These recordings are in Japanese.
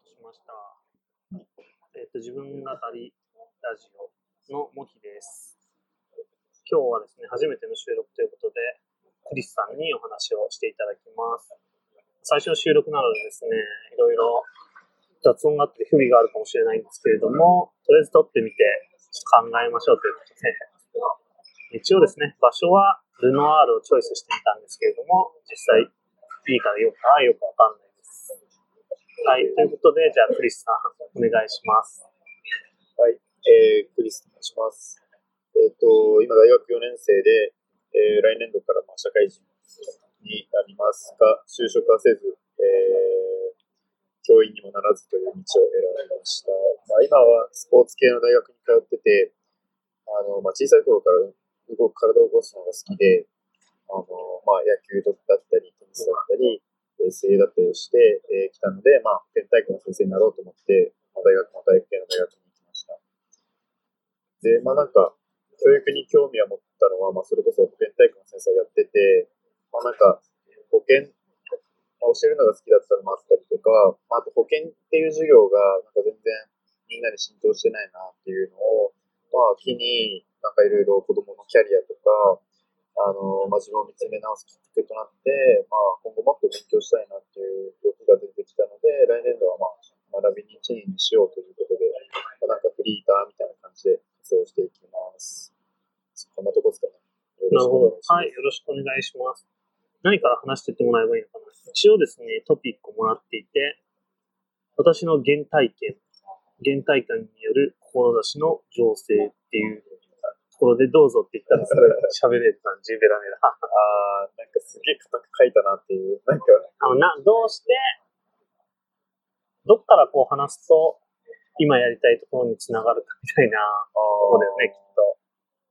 ートしました。えっ、と、自分語りラジオのモヒです。今日はですね、初めての収録ということで、クリスさんにお話をしていただきます。最初の収録なのでですね、いろいろ雑音があって不備があるかもしれないんですけれども、とりあえず撮ってみて考えましょうということで、一応ですね、場所はルノワールをチョイスしてみたんですけれども、実際いいかよかよくわかんない。はい、ということで、じゃあクリスさん、お願いします。はい、えー、クリスと申します。えっ、と、今大学4年生で、えー来年度からまあ社会人になりますが、就職はせず、えー教員にもならずという道を選びました。まあ、今はスポーツ系の大学に通ってて、あの、まあ、小さい頃から動く体を動かすのが好きで、あの、まあ、野球だったり、テニスだったり、えー水泳だったりをして、えー来たので、まあ、保健体育の先生になろうと思って、まあ、大学も体育系の大学に行きました。で、まあなんか、教育に興味を持ったのは、まあそれこそ保健体育の先生をやってて、まあなんか、保健、まあ、教えるのが好きだったのもあったりとか、まあ、あと保健っていう授業が、なんか全然みんなに浸透してないなっていうのを、まあ、機に、なんかいろいろ子供のキャリアとか、あの、まあ、自分を見つめ直すきっかけとなって、まあ、今後もっと勉強したいなっていう欲が出てきたので、来年度はまあ、学びに1年にしようということで、まあ、なんかフリーターみたいな感じで活動していきます。こんなとこですかね。なるほど。はい、よろしくお願いします。何から話していってもらえばいいのかな。一応ですね、トピックをもらっていて、私の原体験、原体験による志の情勢っていうころでどうぞって言ったらすごい 喋れる感じ、ベラベラ。あー、なんかすげえ硬く書いたなっていう、なんか、あのな、どうして、どっからこう話すと、今やりたいところにつながるかみたいなあところだよね、きっと。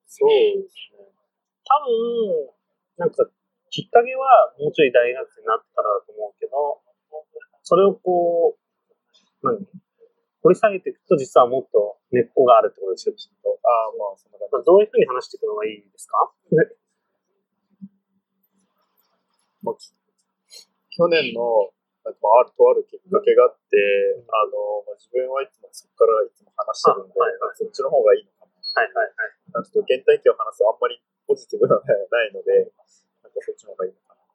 そうですね。多分、なんか、きっかけはもうちょい大学生になってからだと思うけど、それをこう、何？掘り下げていくと実はもっと根っこがあるってことですよ、きっと。ああ、まあ、そんな感じまあ、どういうふうに話していくのがいいですか？まあ、き去年の、なんかまああるとあるきっかけがあって、あの、まあ、自分はいつもそこからいつも話してるんで、あはいはいそっちの方がいいのかな。はいはいはい。なんかちょっと原体験を話すとあんまりポジティブなのがないので、なんかそっちの方がいいのかなと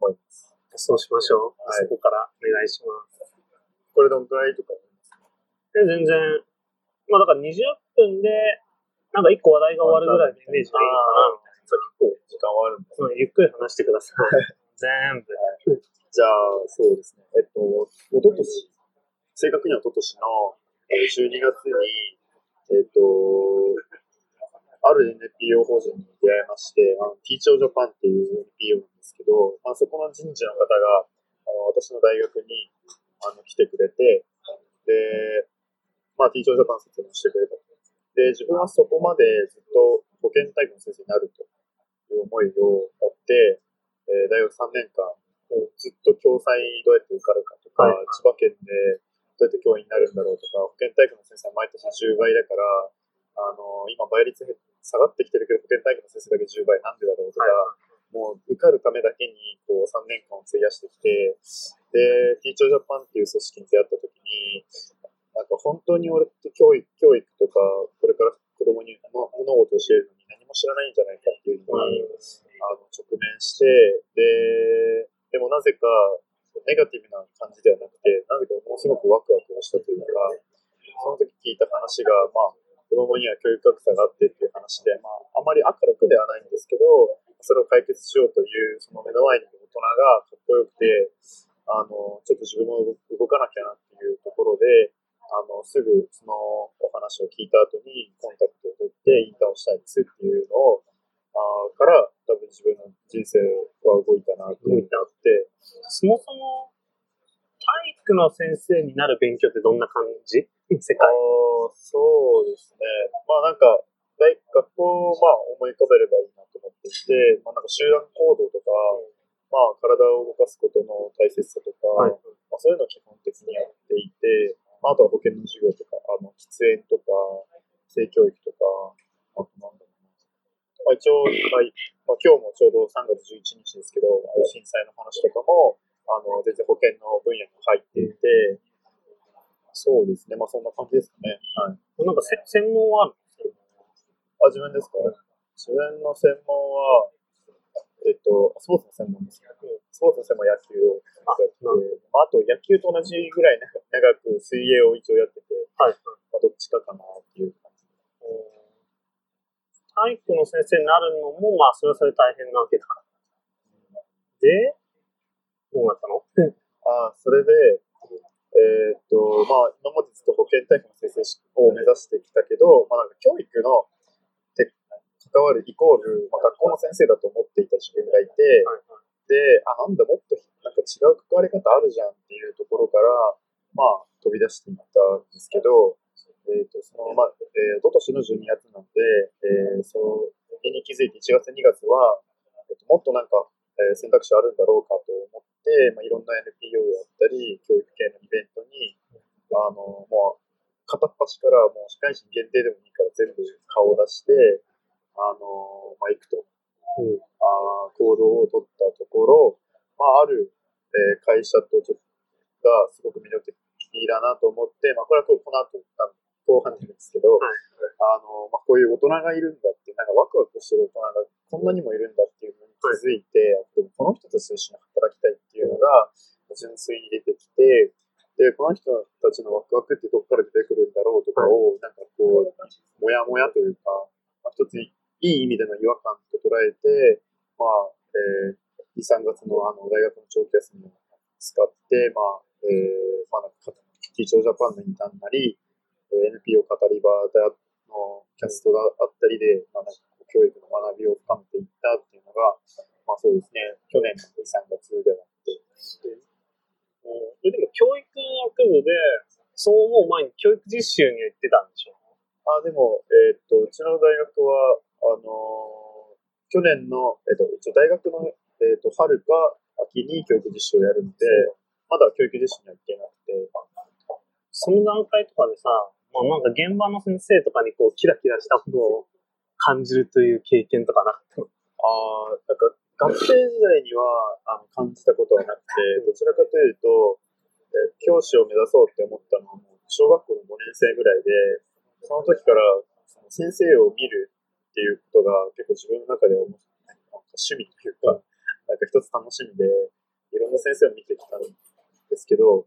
思います。そうしましょう。はいそこからお願いします。これどんくらいとか？で全然、まあだから20分で、なんか1個話題が終わるぐらいのイメージがいいのかな、みた結構時間はあるんで。うんゆっくり話してください。全部。じゃあ、そうですね。えっと、一昨年正確には一昨年のえー12月に、えっと、ある NPO 法人に出会いまして、あの、ティーチョージャパンっていう NPO なんですけど、まあ、そこの人事の方が、あの私の大学にあの来てくれて、で、まあ、ティーチョージャパン説明してくれた。で、自分はそこまでずっと保健体育の先生になるという思いを持って、えー大学3年間、ずっと共済どうやって受かるかとか、はい千葉県でどうやって教員になるんだろうとか、保健体育の先生は毎年10倍だから、あの今倍率減下がってきてるけど、保健体育の先生だけ10倍なんでだろうとか、もう受かるためだけにこう3年間を費やしてきて、で、ティーチョージャパンっていう組織に出会った時に、なんか本当に俺って教育、教育とか、これから子供に物物事を教えるのに何も知らないんじゃないかっていうのに、あの直面して、で、でもなぜかネガティブな感じではなくて、なぜかものすごくワクワクをしたというか、その時聞いた話が、まあ、子供には教育格差があってっていう話で、まあ、あまり明るくではないんですけど、それを解決しようという、その目の前にいる大人がかっこよくて、あの、ちょっと自分も動動かなきゃなっていうところで、あの、すぐそのお話を聞いた後にコンタクトを取ってインターンをしたいですっていうのを、あーから多分自分の人生は動いたなっていう。のがあって、そもそも、体育の先生になる勉強ってどんな感じ？世界。そうですね。まあなんか、大学校をまあ思い浮かべればいいなと思っていて、まあなんか集団行動とか、まあ体を動かすことの大切さとか、はい。まあ、そういうのを基本的にやっていて、まあ、あとは保健の授業とか、あの喫煙とか、性教育とか、あとなんだろうな。まあ、一応、まあいまあ、今日もちょうど3月11日ですけど、震災の話とかも、あの、全然保険の分野に入っていて、そうですね。まあそんな感じですかね。はい。なんかせ専門はあるあ、自分ですか？自分の専門は、えっと、スポーツの専門です。スポーツの専門は野球をやってて、あまあ、あと野球と同じぐらい長く水泳を一応やってて、はい。まあ、どっちかかなっていう感じ。体育の先生になるのも、まあ、それはそれ大変なわけだ。で、どうなったの？あそれで、えーっと、まあ、今までずっと保健体育の先生を目指してきたけど、まあ、なんか教育のて関わるイコール、まあ、学校の先生だと思っていた自分がいて。で、あ、なんだ、もっとなんか違う関わり方あるじゃんっていうところから、まあ、飛び出していったんですけど、えっ、と、その、まあ、えー、おととしの12月なんで、えー、そう、に気づいて1月、2月は、えっともっとなんか、えー選択肢あるんだろうかと思って、まあ、いろんな NPO やったり、教育系のイベントに、あの、もう、片っ端からもう社会人限定でもいいから全部顔を出して、あの、まあ、行くと。うん。あー行動を取ったところ、まあ、ある、えー会社とちょっとがすごく魅力的だなと思って、まあ、これはこの後、後半なんですけど、はい。あのまあ、こういう大人がいるんだって、なんかワクワクしてる大人がこんなにもいるんだっていうのに気づいて、でもこの人たちと一緒に働きたいっていうのが純粋に出てきて、で、この人たちのワクワクってどこから出てくるんだろうとかを、なんかこう、もやもやというか、まあ、一ついい意味での違和感と捉えて、まあ、えー、2、3月のあの大学の長期休みを使って、まあ、えー、まあ、なんか、ティーチョージャパンのインターンなり、えー NPO 語り場であのキャストがあったりで、まあ、なんか教育の学びを深めていったっていうのが、まあそうですね、去年の2、3月ではあって、うん。でも、教育学部で、そう思う前に教育実習には行ってたんでしょあ、でも、えーっと、うちの大学は、あのー去年の、えーっと、一応大学の、えーっと、春か秋に教育実習をやるので、まだ教育実習には行ってなくて、その段階とかでさ、まあ、なんか現場の先生とかにこう、キラキラしたことを感じるという経験とかなかったの？ああ、なんか学生時代にはあの感じたことはなくて、どちらかというと、えー教師を目指そうって思ったのはもう小学校の5年生ぐらいで、その時からその先生を見るっていうことが結構自分の中ではなんか趣味というか、なんか一つ楽しみで、いろんな先生を見てきたんですけど、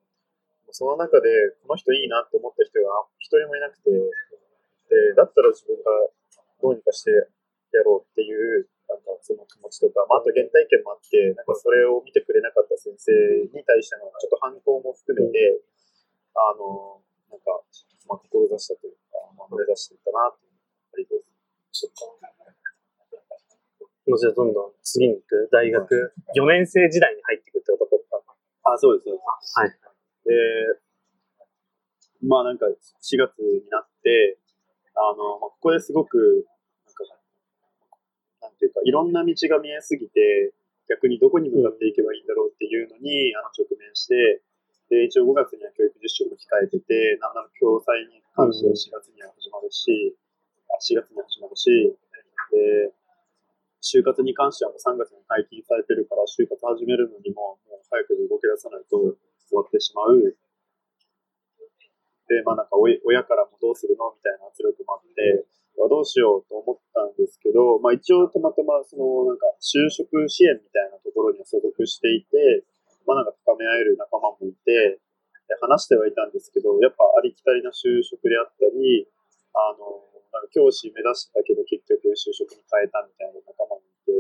その中でこの人いいなって思った人が一人もいなくて、で、だったら自分がどうにかしてやろうっていう、なんかその気持ちとか、まあ、あと原体験もあって、なんかそれを見てくれなかった先生に対してのちょっと反抗も含めて、あの、なんか、まあ、志したというか、まあ、目指していったなっていうのがあります。もうじゃあどんどん次に行く？大学。4年生時代に入っていくってことだったあ、そうです、そうです。はい。で、まあなんか4月になって、あの、まあ、ここですごく、なんか、なんていうか、いろんな道が見えすぎて、逆にどこに向かっていけばいいんだろうっていうのに、あの直面して、で、一応5月には教育実習も控えてて、なんなら共済に関しては4月には始まるし、あ4月に始まるし、で、就活に関してはもう3月に解禁されてるから、就活始めるのにも、もう早く動き出さないと終わってしまう。で、まあなんか親親からもどうするの？みたいな圧力もあって、どうしようと思ったんですけど、まあ一応たまたまそのなんか就職支援みたいなところに所属していて、まあなんか高め合える仲間もいて、話してはいたんですけど、やっぱありきたりな就職であったり、あの、なんか教師目指してたけど結局就職に変えたみたいな仲間もいて、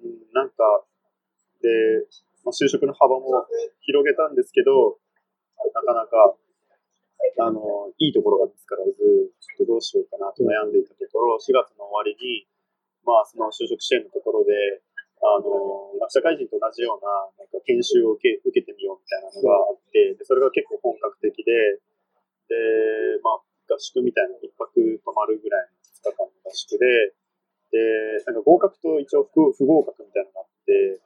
うん、なんか、で、まあ、就職の幅も広げたんですけど、なかなか、あの、いいところが見つからず、ちょっとどうしようかなと悩んでいたところ、4月の終わりに、まあ、その就職支援のところで、あの、社会人と同じような、なんか研修を受け受けてみようみたいなのがあって、でそれが結構本格的で、で、まあ、合宿みたいな一泊泊まるぐらいの2日間の合宿で、で、なんか合格と一応不不合格みたいなのがあって、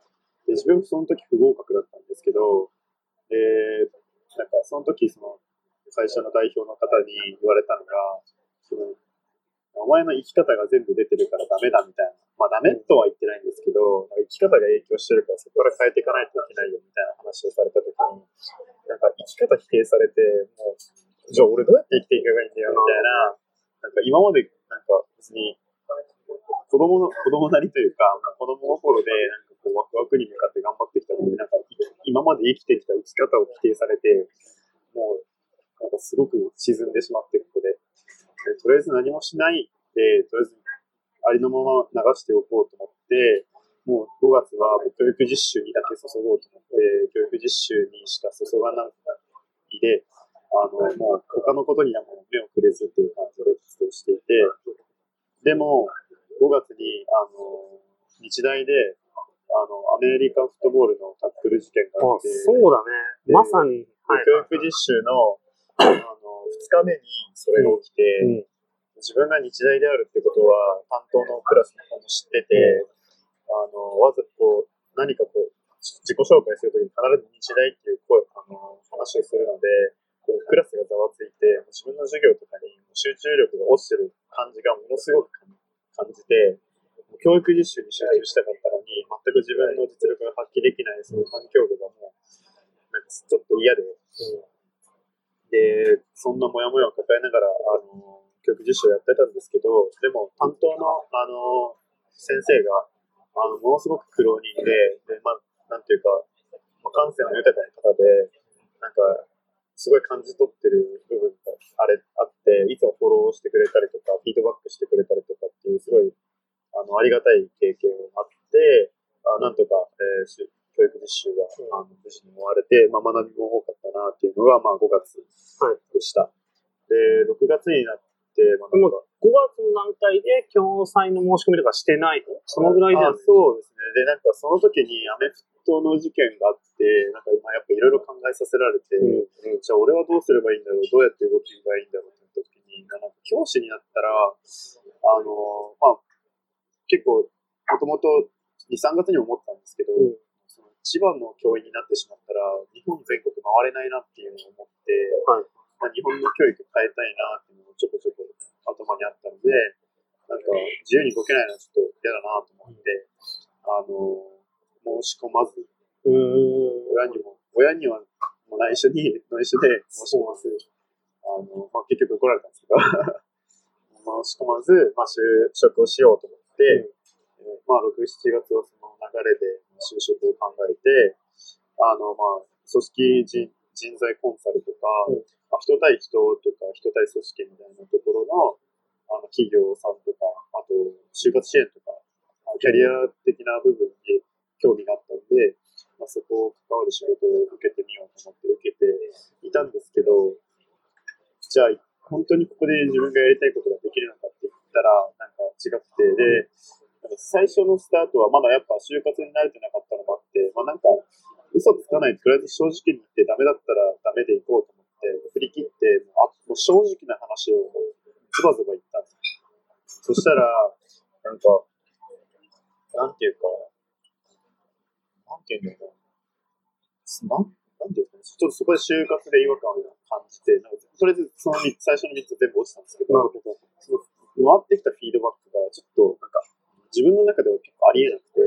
で自分もその時不合格だったんですけど、で、なんかその時その会社の代表の方に言われたのが、そのお前の生き方が全部出てるからダメだみたいな。まあダメとは言ってないんですけど、生き方が影響してるからそこから変えていかないといけないよみたいな話をされた時に、なんか生き方否定されて、もうじゃあ俺どうやって生きていけばいいんだよ、みたいな、なんか今まで、なんか別に、子供の、子供なりというか、子供心で、なんかこう、ワクワクに向かって頑張ってきたのに、なんか、今まで生きてきた生き方を否定されて、もう、なんかすごく沈んでしまって、ここで。でとりあえず何もしないで、とりあえず、ありのまま流しておこうと思って、もう5月はもう教育実習にだけ注ごうと思って、教育実習にしか注がないで、あの、もう他のことにはもう目をくれずっていう感じで活動していて、でも、5月に、あの、日大で、あの、アメリカンフットボールのタックル事件がああって、そうだね。でまさに。はい。教育実習の、あの、2日目にそれが起きて、うん自分が日大であるってことは担当のクラスの子も知ってて、あの、わざこう、何かこう、自己紹介するときに必ず日大っていう声、あの、話をするので、こうクラスがざわついて、自分の授業とかに集中力が落ちてる感じがものすごく感じて、教育実習に集中したかったのに、全く自分の実力が発揮できない、その環境がもう、なんかちょっと嫌で、で、そんなモヤモヤを抱えながら、あの、教育実習やってたんですけど、でも担当の、あの、先生が、あの、ものすごく苦労人で、で、まあ、なんていうか、まあ、感性の豊かな方で、なんか、すごい感じ取ってる部分があれ、あって、いつもフォローしてくれたりとか、フィードバックしてくれたりとかっていう、すごい、あの、ありがたい経験があって、あなんとか、えーし教育実習が、あの無事に終われて、まあ、学びも多かったなっていうのが、まあ、5月はいでした。で、6月になって、まあ、なんか、5月の段階で共済の申し込みとかしてないのそのぐらいだよね。あそうですね。で、なんかその時にアメフトの事件があって、なんか今やっぱいろいろ考えさせられて、うんじゃあ俺はどうすればいいんだろう、どうやって動けばいいんだろうって時に、なんか教師になったら、あの、まあ、結構、もともと2、3月に思ったんですけど、うん。その千葉の教員になってしまったら、日本全国回れないなっていうのを思って、はい。まあ、日本の教育変えたいなっていうのがちょこちょこ頭にあったので、なんか自由に動けないのはちょっと嫌だなと思って、あの、申し込まず、うーん。親にも、親にはもう内緒に、内緒で申し込まず、あの、まあ、結局怒られたんですけど、申し込まず、まあ、就職をしようと思って、えーまあ、6、7月はその流れで就職を考えて、あの、まあ、組織人人材コンサルとか、うんまあ、人対人とか、人対組織みたいなところの、あの、企業さんとか、あと、就活支援とか、あキャリア的な部分に興味があったんで、まあ、そこを関わる仕事を受けてみようと思って受けていたんですけど、じゃあ、本当にここで自分がやりたいことができるのかって言ったら、なんか違くて、で、なんか最初のスタートはまだやっぱ就活に慣れてなかったのもあって、まあなんか、嘘つかないととりあえず正直に言ってダメだったらダメでいこうと思って、振り切って、あもう正直な話をズバズバ言ったんですよ。そしたら、なんか、なんていうか、なんていうんだろうな。なんなんていうか、ちょっとそこで就活で違和感を感じて、なんかとりあえずその三つ最初の3つ全部落ちたんですけど、なるほど。その回ってきたフィードバックがちょっとなんか自分の中では結構ありえなくて、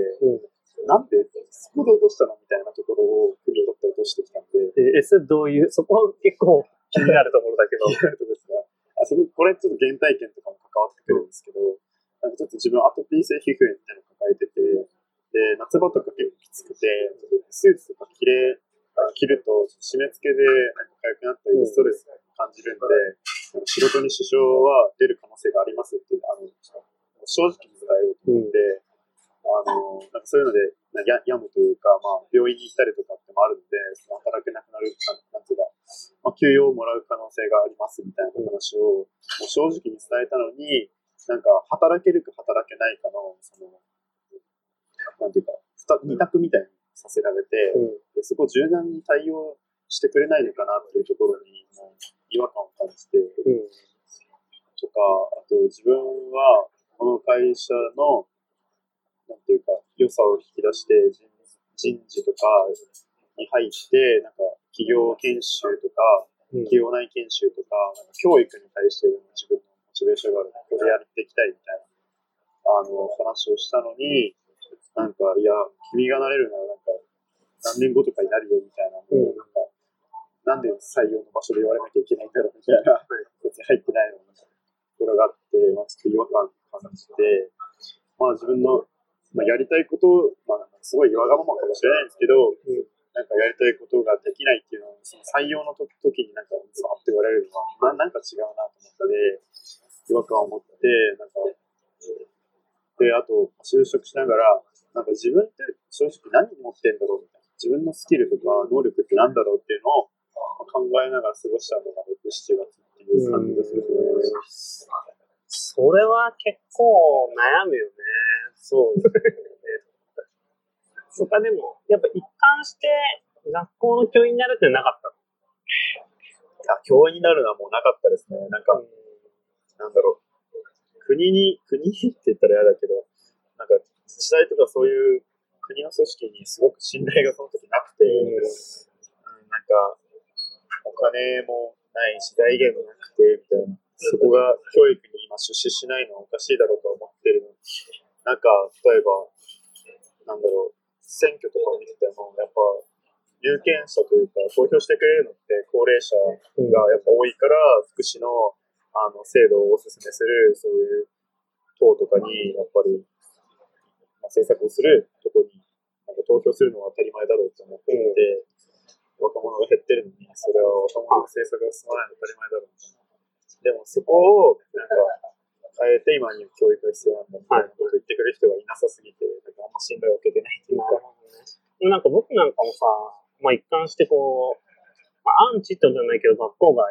なんでそこで落としたのみたいなところを踏み取って落としてきたんで、え、えそれどういう、そこは結構気になるところだけど。気になるところですが、あそここれちょっと原体験とかも関わってくるんですけど、なんかちょっと自分アトピー性皮膚炎みたいなの抱えてて、で、夏場とか結構きつくて、スーツとか着れ、着ると締め付けでか痒くなったり、ストレスを感じるんで、なん仕事に支障は出る可能性がありますっていう、あの、正直に伝えようと思って、あの、なんかそういうので、なやむというか、まあ、病院に行ったりとかってもあるんで、その働けなくなる、なんなんていうか、まあ、休養をもらう可能性がありますみたいな話を、もう正直に伝えたのに、なんか、働けるか働けないかの、その、なんていうか、二択みたいにさせられて、でそこを柔軟に対応してくれないのかなっていうところに、違和感を感じて、うん。とか、あと自分はこの会社の、なんていうか、良さを引き出して人人事とかに入って、なんか企業研修とか、うん。企業内研修とか、なんか教育に対して自分のモチベーションがあるこれやっていきたいみたいな、あの、話をしたのに、なんか、いや、君がなれるならなんか、何年後とかになるよみたいな、うん。なんか、なんで採用の場所で言われなきゃいけないんだろうみたいな、別に入ってないのに、ところがあって、まあ、ちょっと違和感感じて、まあ自分の、まあ、やりたいこと、まあ、すごいわがままかもしれないんですけど、うん。なんかやりたいことができないっていうのを、その採用の時時になんか、ザーって言われるのは、ななんか違うなと思って、違和感を持って、なんか、で、あと、就職しながら、なんか自分って正直何持ってんだろうみたいな。自分のスキルとか能力って何だろうっていうのを考えながら過ごしたのが6、7月っていう感じですね。それは結構悩むよね。そうですね。そっか、でも、やっぱ一貫して学校の教員になるってなかったあ教員になるのはもうなかったですね。なんか、なんだろう。国に、国にって言ったら嫌だけど、なんか自治体とかそういう国の組織にすごく信頼がその時なくて、うんうんなんか、お金もないし、財源もなくて、みたいな。そこが教育に今出資しないのはおかしいだろうと思ってるの。なんか、例えば、なんだろう、選挙とかを見てても、やっぱ、有権者というか、投票してくれるのって高齢者がやっぱ多いから、福祉のあの制度をお勧めする、そういう党とかに、やっぱり、まあ、政策をするとこに、なんか投票するのは当たり前だろうと思っていて、若者が減ってるのに、それは若者の政策が進まないのは当たり前だろうみたいな。でもそこを、なんか、変えて今に教育が必要なんだみたいなことを言ってくれる人がいなさすぎて、なんかあんま信頼を受けてないというか。なんか僕なんかもさ、まあ一貫してこう、まあ、アンチってことじゃないけど、学校外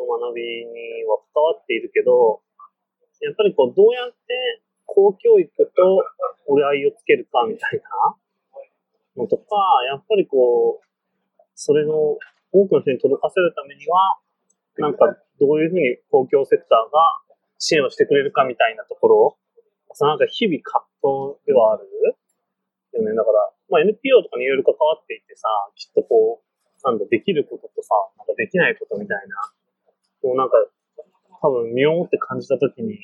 の学びには関わっているけど、やっぱりこう、どうやって公教育と折り合いをつけるかみたいな。のとか、やっぱりこう、それの多くの人に届かせるためには、なんかどういうふうに公共セクターが支援をしてくれるかみたいなところ、そのなんか日々葛藤ではある。よね。だから、まあ、NPO とかにいろいろ関わっていてさ、きっとこう、なんだ、できることとさ、なんかできないことみたいな、こうなんか、多分身をもって感じたときに、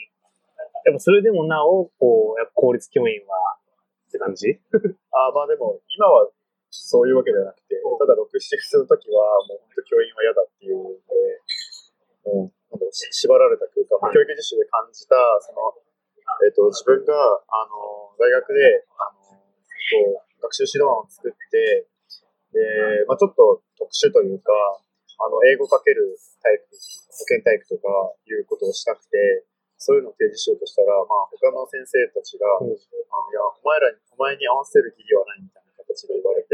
やっぱそれでもなお、こう、やっぱ公立教員は、って感じ？あまあでも、今はそういうわけではなくて、ただ6、7月の時は、もう本当教員は嫌だっていうので、もう、なんだろうし縛られた空間、はい。教育実習で感じた、その、えっ、と、自分が、あの、大学で、あの、こう、学習指導案を作って、で、まあちょっと特殊というか、あの、英語かける体育、保健体育とかいうことをしたくて、そういうのを提示しようとしたら、まあ他の先生たちが、うんあのいや、お前らに、お前に合わせる義理はないみたいな形で言われて、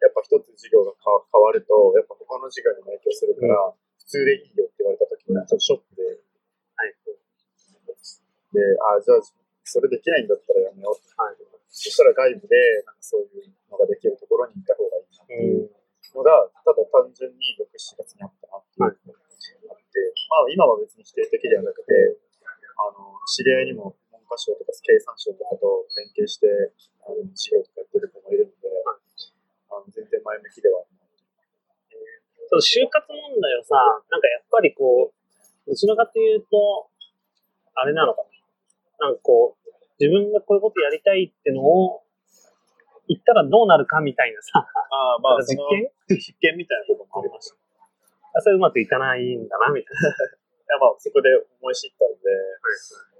やっぱ一つ授業がか変わると、やっぱ他の授業にも影響するから、普通でいいよって言われた時に、ちょっとショックで、はい。で、あじゃあ、それできないんだったらやめようって。はい。そしたら外部で、なんかそういうのができるところに行った方がいいなっていうのが、ただ単純に6、7月にあったなっていうのがあって、まあ今は別に否定的ではなくて、あの、知り合いにも文科省とか経産省とかと連携して、あの、授業とかやってる子もいるので、あの全然前向きではあるなその就活問題をさ、なんかやっぱりこう、どちらかというと、あれなのかな。なんかこう、自分がこういうことやりたいってのを言ったらどうなるかみたいなさ、ああ、まあ、実験？実験みたいなところもありました。いそれうまくいかないんだな、みたいな。や、まあ、そこで思い知ったので、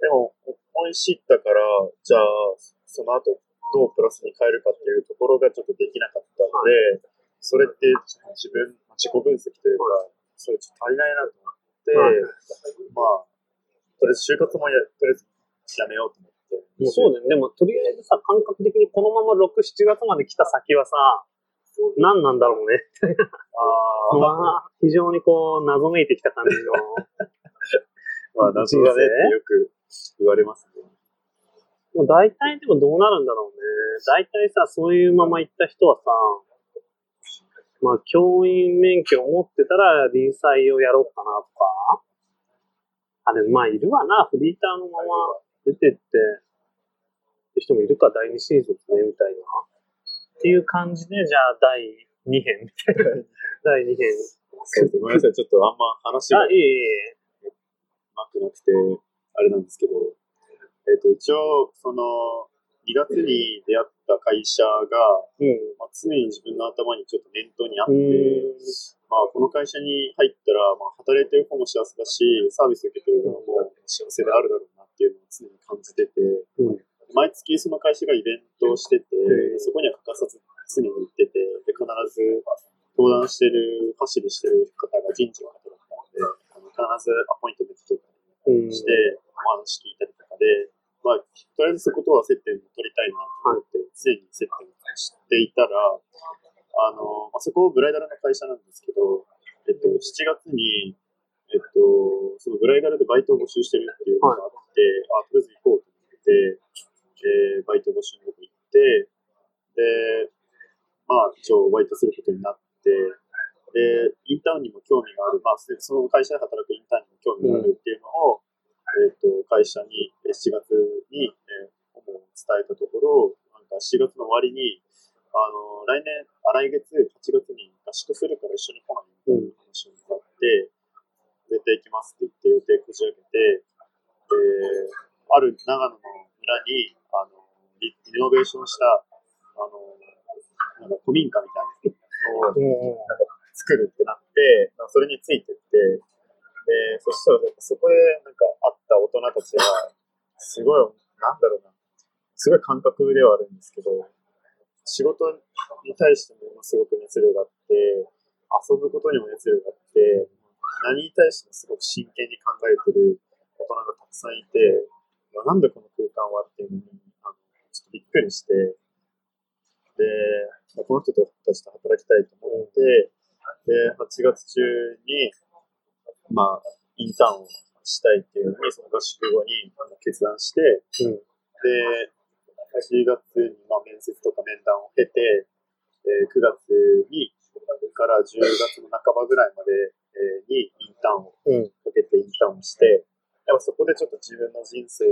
でも、思い知ったから、じゃあ、その後、どうプラスに変えるかっていうところがちょっとできなかったので、それって自分、自己分析というか、それちょっと足りないなと思って、はいまあ、とりあえず就活もや、とりあえずやめようと思って。もうそうね。でも、とりあえずさ、感覚的にこのまま6、7月まで来た先はさ、何なんだろうね。ああ、まあ、非常にこう、謎めいてきた感じの。まあ、謎だねってよく言われますね。もう大体でもどうなるんだろうね。大体さ、そういうまま行った人はさ、まあ、教員免許を持ってたら、臨済をやろうかなとか。あ、でもまあ、いるわな。フリーターのまま出てって、って人もいるか、第二新卒ね、みたいな。っていう感じで、じゃあ、第2編。第2編。そうですねごめんなさい、ちょっとあんま話があ、いえいえ。うまくなくて、あれなんですけど、えっ、と、一応、その、2月に出会った会社が、うん。まあ、常に自分の頭にちょっと念頭にあっうて。まあ、この会会社に入ったら、まあ、働いてる方も幸せだし、サービス受けてる側も幸せであるだろうなっていうのを常に感じてて、うん毎月その会社がイベントをしててそこには欠かさず常に行ってて、で必ず登壇してる、走りしてる方が人事の方だったので、あの必ずアポイントメントとかうん。して、お話聞いたりとかで、まあ、とりあえずそことは接点を取りたいなと思って、常に接点をしていたら、あの、まあ、そこブライダルの会社なんですけど、えっと、7月に、えっと、そのブライダルでバイトを募集してるっていうのがあって、あ、とりあえず行こうと思って、で、バイト募集のとこ行って、で、まあ、一応バイトすることになって、で、インターンにも興味がある、まあ、その会社で働くインターンにも興味があるっていうのを、えっ、と、会社にえ7月に、えー伝えたところ、なんか4月の終わりに、あの、来年、あ来月、8月に合宿するから一緒に来ないみたいな話をもらって、絶対行きますって言って予定こじ開けて、で、ある長野の村に、あの、リリノベーションした、あの、なんか古民家みたいなのを、なんか作るってなって、それについてって、で、そしたらそこでなんか会った大人たちが、すごい、なんだろうな、すごい感覚ではあるんですけど、仕事に対してものすごく熱量があって、遊ぶことにも熱量があって、何に対してもすごく真剣に考えてる大人がたくさんいて、いやなんでこの空間はっていうのに、あのちょっとびっくりして、で、この人たちと働きたいと思って、で、8月中に、まあ、インターンをしたいっていうのに、その合宿後に決断して、うん。で、8月にまあ面接とか面談を経て、えー9月にから10月の半ばぐらいまで、えーにインターンをうんかけてインターンをして、やっぱそこでちょっと自分の人生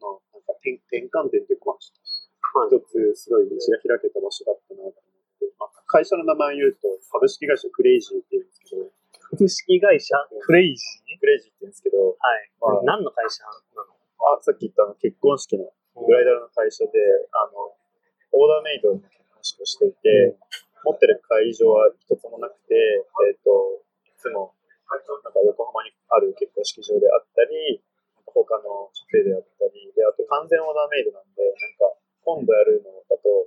のなんか転転換点というか、一つすごい道が開けた場所だったなとまあ、会社の名前を言うと、株式会社クレイジーって言うんですけど、株式会社？クレイジー？クレイジーって言うんですけど、はい。まあ。何の会社なの？あ、さっき言ったあの結婚式のブライダルの会社で、あの、オーダーメイドの結婚式をしていて、持ってる会場は一つもなくて、えっ、と、いつも、なんか横浜にある結婚式場であったり、他のカフェであったり、で、あと完全オーダーメイドなんで、なんか、今度やるのだと、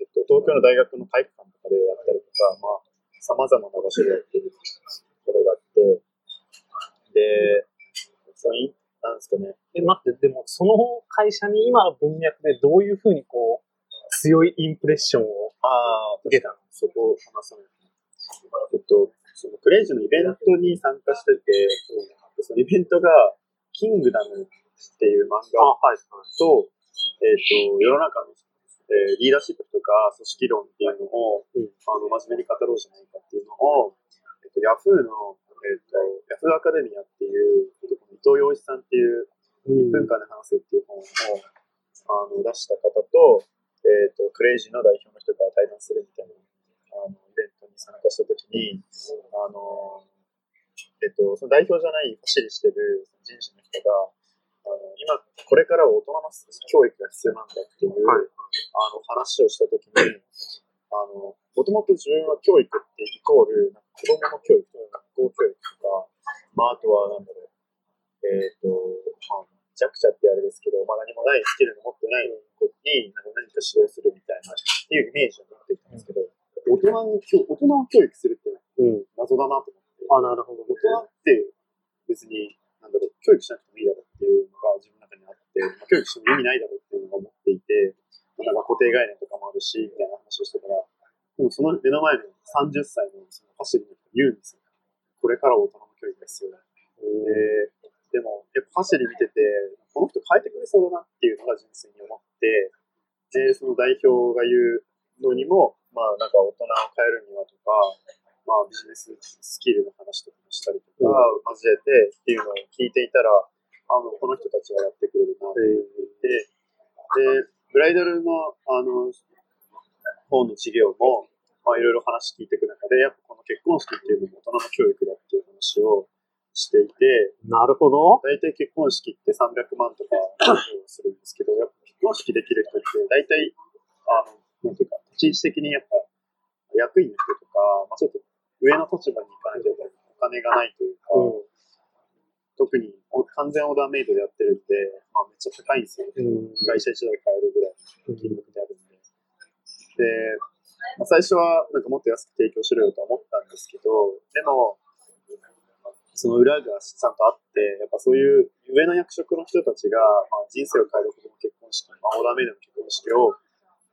えっと、東京の大学の体育館とかでやったりとか、まあ、様々な場所でやってるところがあって、で、そのい、なんですかね、え、待って、でもその会社に今の文脈でどういうふうにこう、強いインプレッションをああ、受けたの？そこを話さないと。えっと、そのクレイジーのイベントに参加してて、そのイベントが、キングダムっていう漫あ、画はい。と、えっ、と、世の中の、えーリーダーシップとか組織論っていうのを、うん。あの、真面目に語ろうじゃないかっていうのを、えっ、と、ヤフーの、えっ、と、ヤフーアカデミアっていう、えっと伊藤洋一さんっていう、うん。文化で話せっていう本をあの出した方と、えっ、と、クレイジーの代表の人が対談するみたいな、あの、イベントに参加したときに、あの、えっ、と、その代表じゃない走りしてる人事の人が、今、これからは大人の教育が必要なんだっていう、はいあの、話をしたときに、あの、もともと自分は教育ってイコール、なんか子供の教育とか学校教育とか、まあ、あとは、なんだろう、えっ、と、まあ、弱者ってあれですけど、まあ、何もないスキルの持ってない子になんか何か指導するみたいな、っていうイメージを持っていたんですけど、大人に教、大人を教育するってうん。謎だなと思って、あ、なるほど、ね大。人って別に、なんだろう、教育しなくてもいいだろうっていうのが自分の中にあって、まあ、教育しても意味ないだろうっていうのを思っていて、なんか固定概念とかもあるし、みたいな話をしてたら、でもその目の前の30歳のその走りの人が言うんですよ。これからは大人の教育が必要だ。で、でも、やっぱ走り見てて、この人変えてくれそうだなっていうのが純粋に思って、で、その代表が言うのにも、まあなんか大人を変えるにはとか、まあビジネススキルの話とかもしたりとか、交えてっていうのを聞いていたら、あの、この人たちはやってくれるなと思ってで、ブライダルの、あの、方の授業も、まあいろいろ話聞いていく中で、やっぱこの結婚式っていうのも大人の教育だっていう話をしていて、なるほど。大体結婚式って300万とかするんですけど、やっぱ結婚式できる人って大体、あの、なんていうか、立ち位置的にやっぱ役員の人とか、まあ、ちょっと上の立場に行かなけない。お金がないというか、特にお完全オーダーメイドでやってるんで、まあめっちゃ高いんですよ。うん。会社一台買えるぐらいの金額であるんで。で、まあ、最初はなんかもっと安く提供しろよとは思ったんですけど、でも、その裏がちゃんとあって、やっぱそういう上の役職の人たちが、まあ、人生を変えるほどの結婚式、まあ、オーダーメイドの結婚式を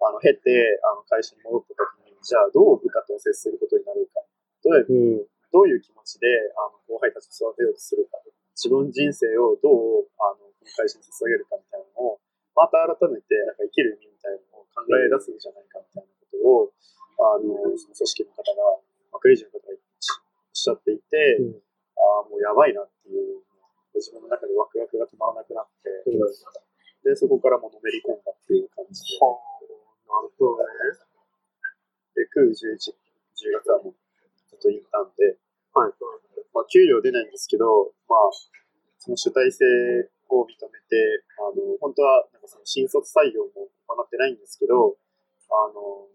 あの経てあの会社に戻った時に、じゃあどう部下と接することになるか、どういううん。どういう気持ちであの後輩たちを育てようとするか、自分人生をどうあのこの会社に捧げるかみたいなのを、また改めてなんか生きる意味みたいなのを考え出すんじゃないかみたいなことを、あのその組織の方が、まあ、クレイジーの方がおっしゃっていて、うんああ、もうやばいなっていう、自分の中でワクワクが止まらなくなって、で、そこからもうのめり込んだっていう感じで、はあ、なるほどね。で、9、11、10月はもうとインターンで、はい。まあ、給料出ないんですけど、まあ、その主体性を認めて、あの、本当は、なんかその新卒採用も行ってないんですけど、あの、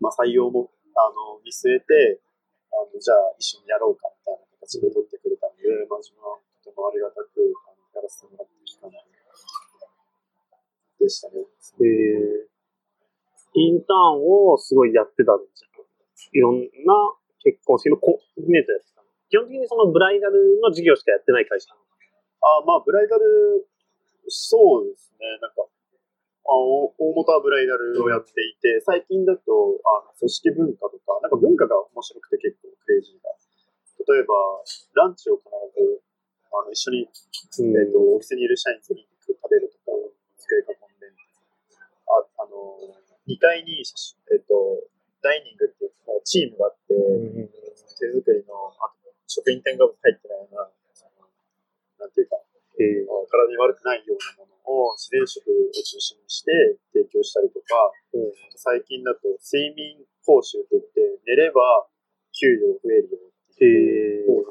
まあ、採用も、あの、見据えて、あの、じゃあ一緒にやろうかみたいな形で取ってくれたので、まあ、自分はとてもありがたく、あのやらせてもらった期間でしたね。えー、インターンをすごいやってたんじゃん。いろんな結婚式のコーディネートやってたの。基本的にそのブライダルの授業しかやってない会社なの。あまあ、ブライダル、そうですね、なんか、あお大元はブライダルをやっていて、最近だとあの組織文化とか、なんか文化が面白くて結構クレイジーが。例えば、ランチを必ずあの一緒に、えっとお店にいる社員全員で食べるとか、机囲んで、ああの2階に、えっとダイニングっていうもうチームがあって、手作りのあ食品添加物入ってないような、なんていうか、え。体に悪くないようなものを自然食を中心にして提供したりとか、うん。最近だと睡眠講習って言って、寝れば給料増えるようへー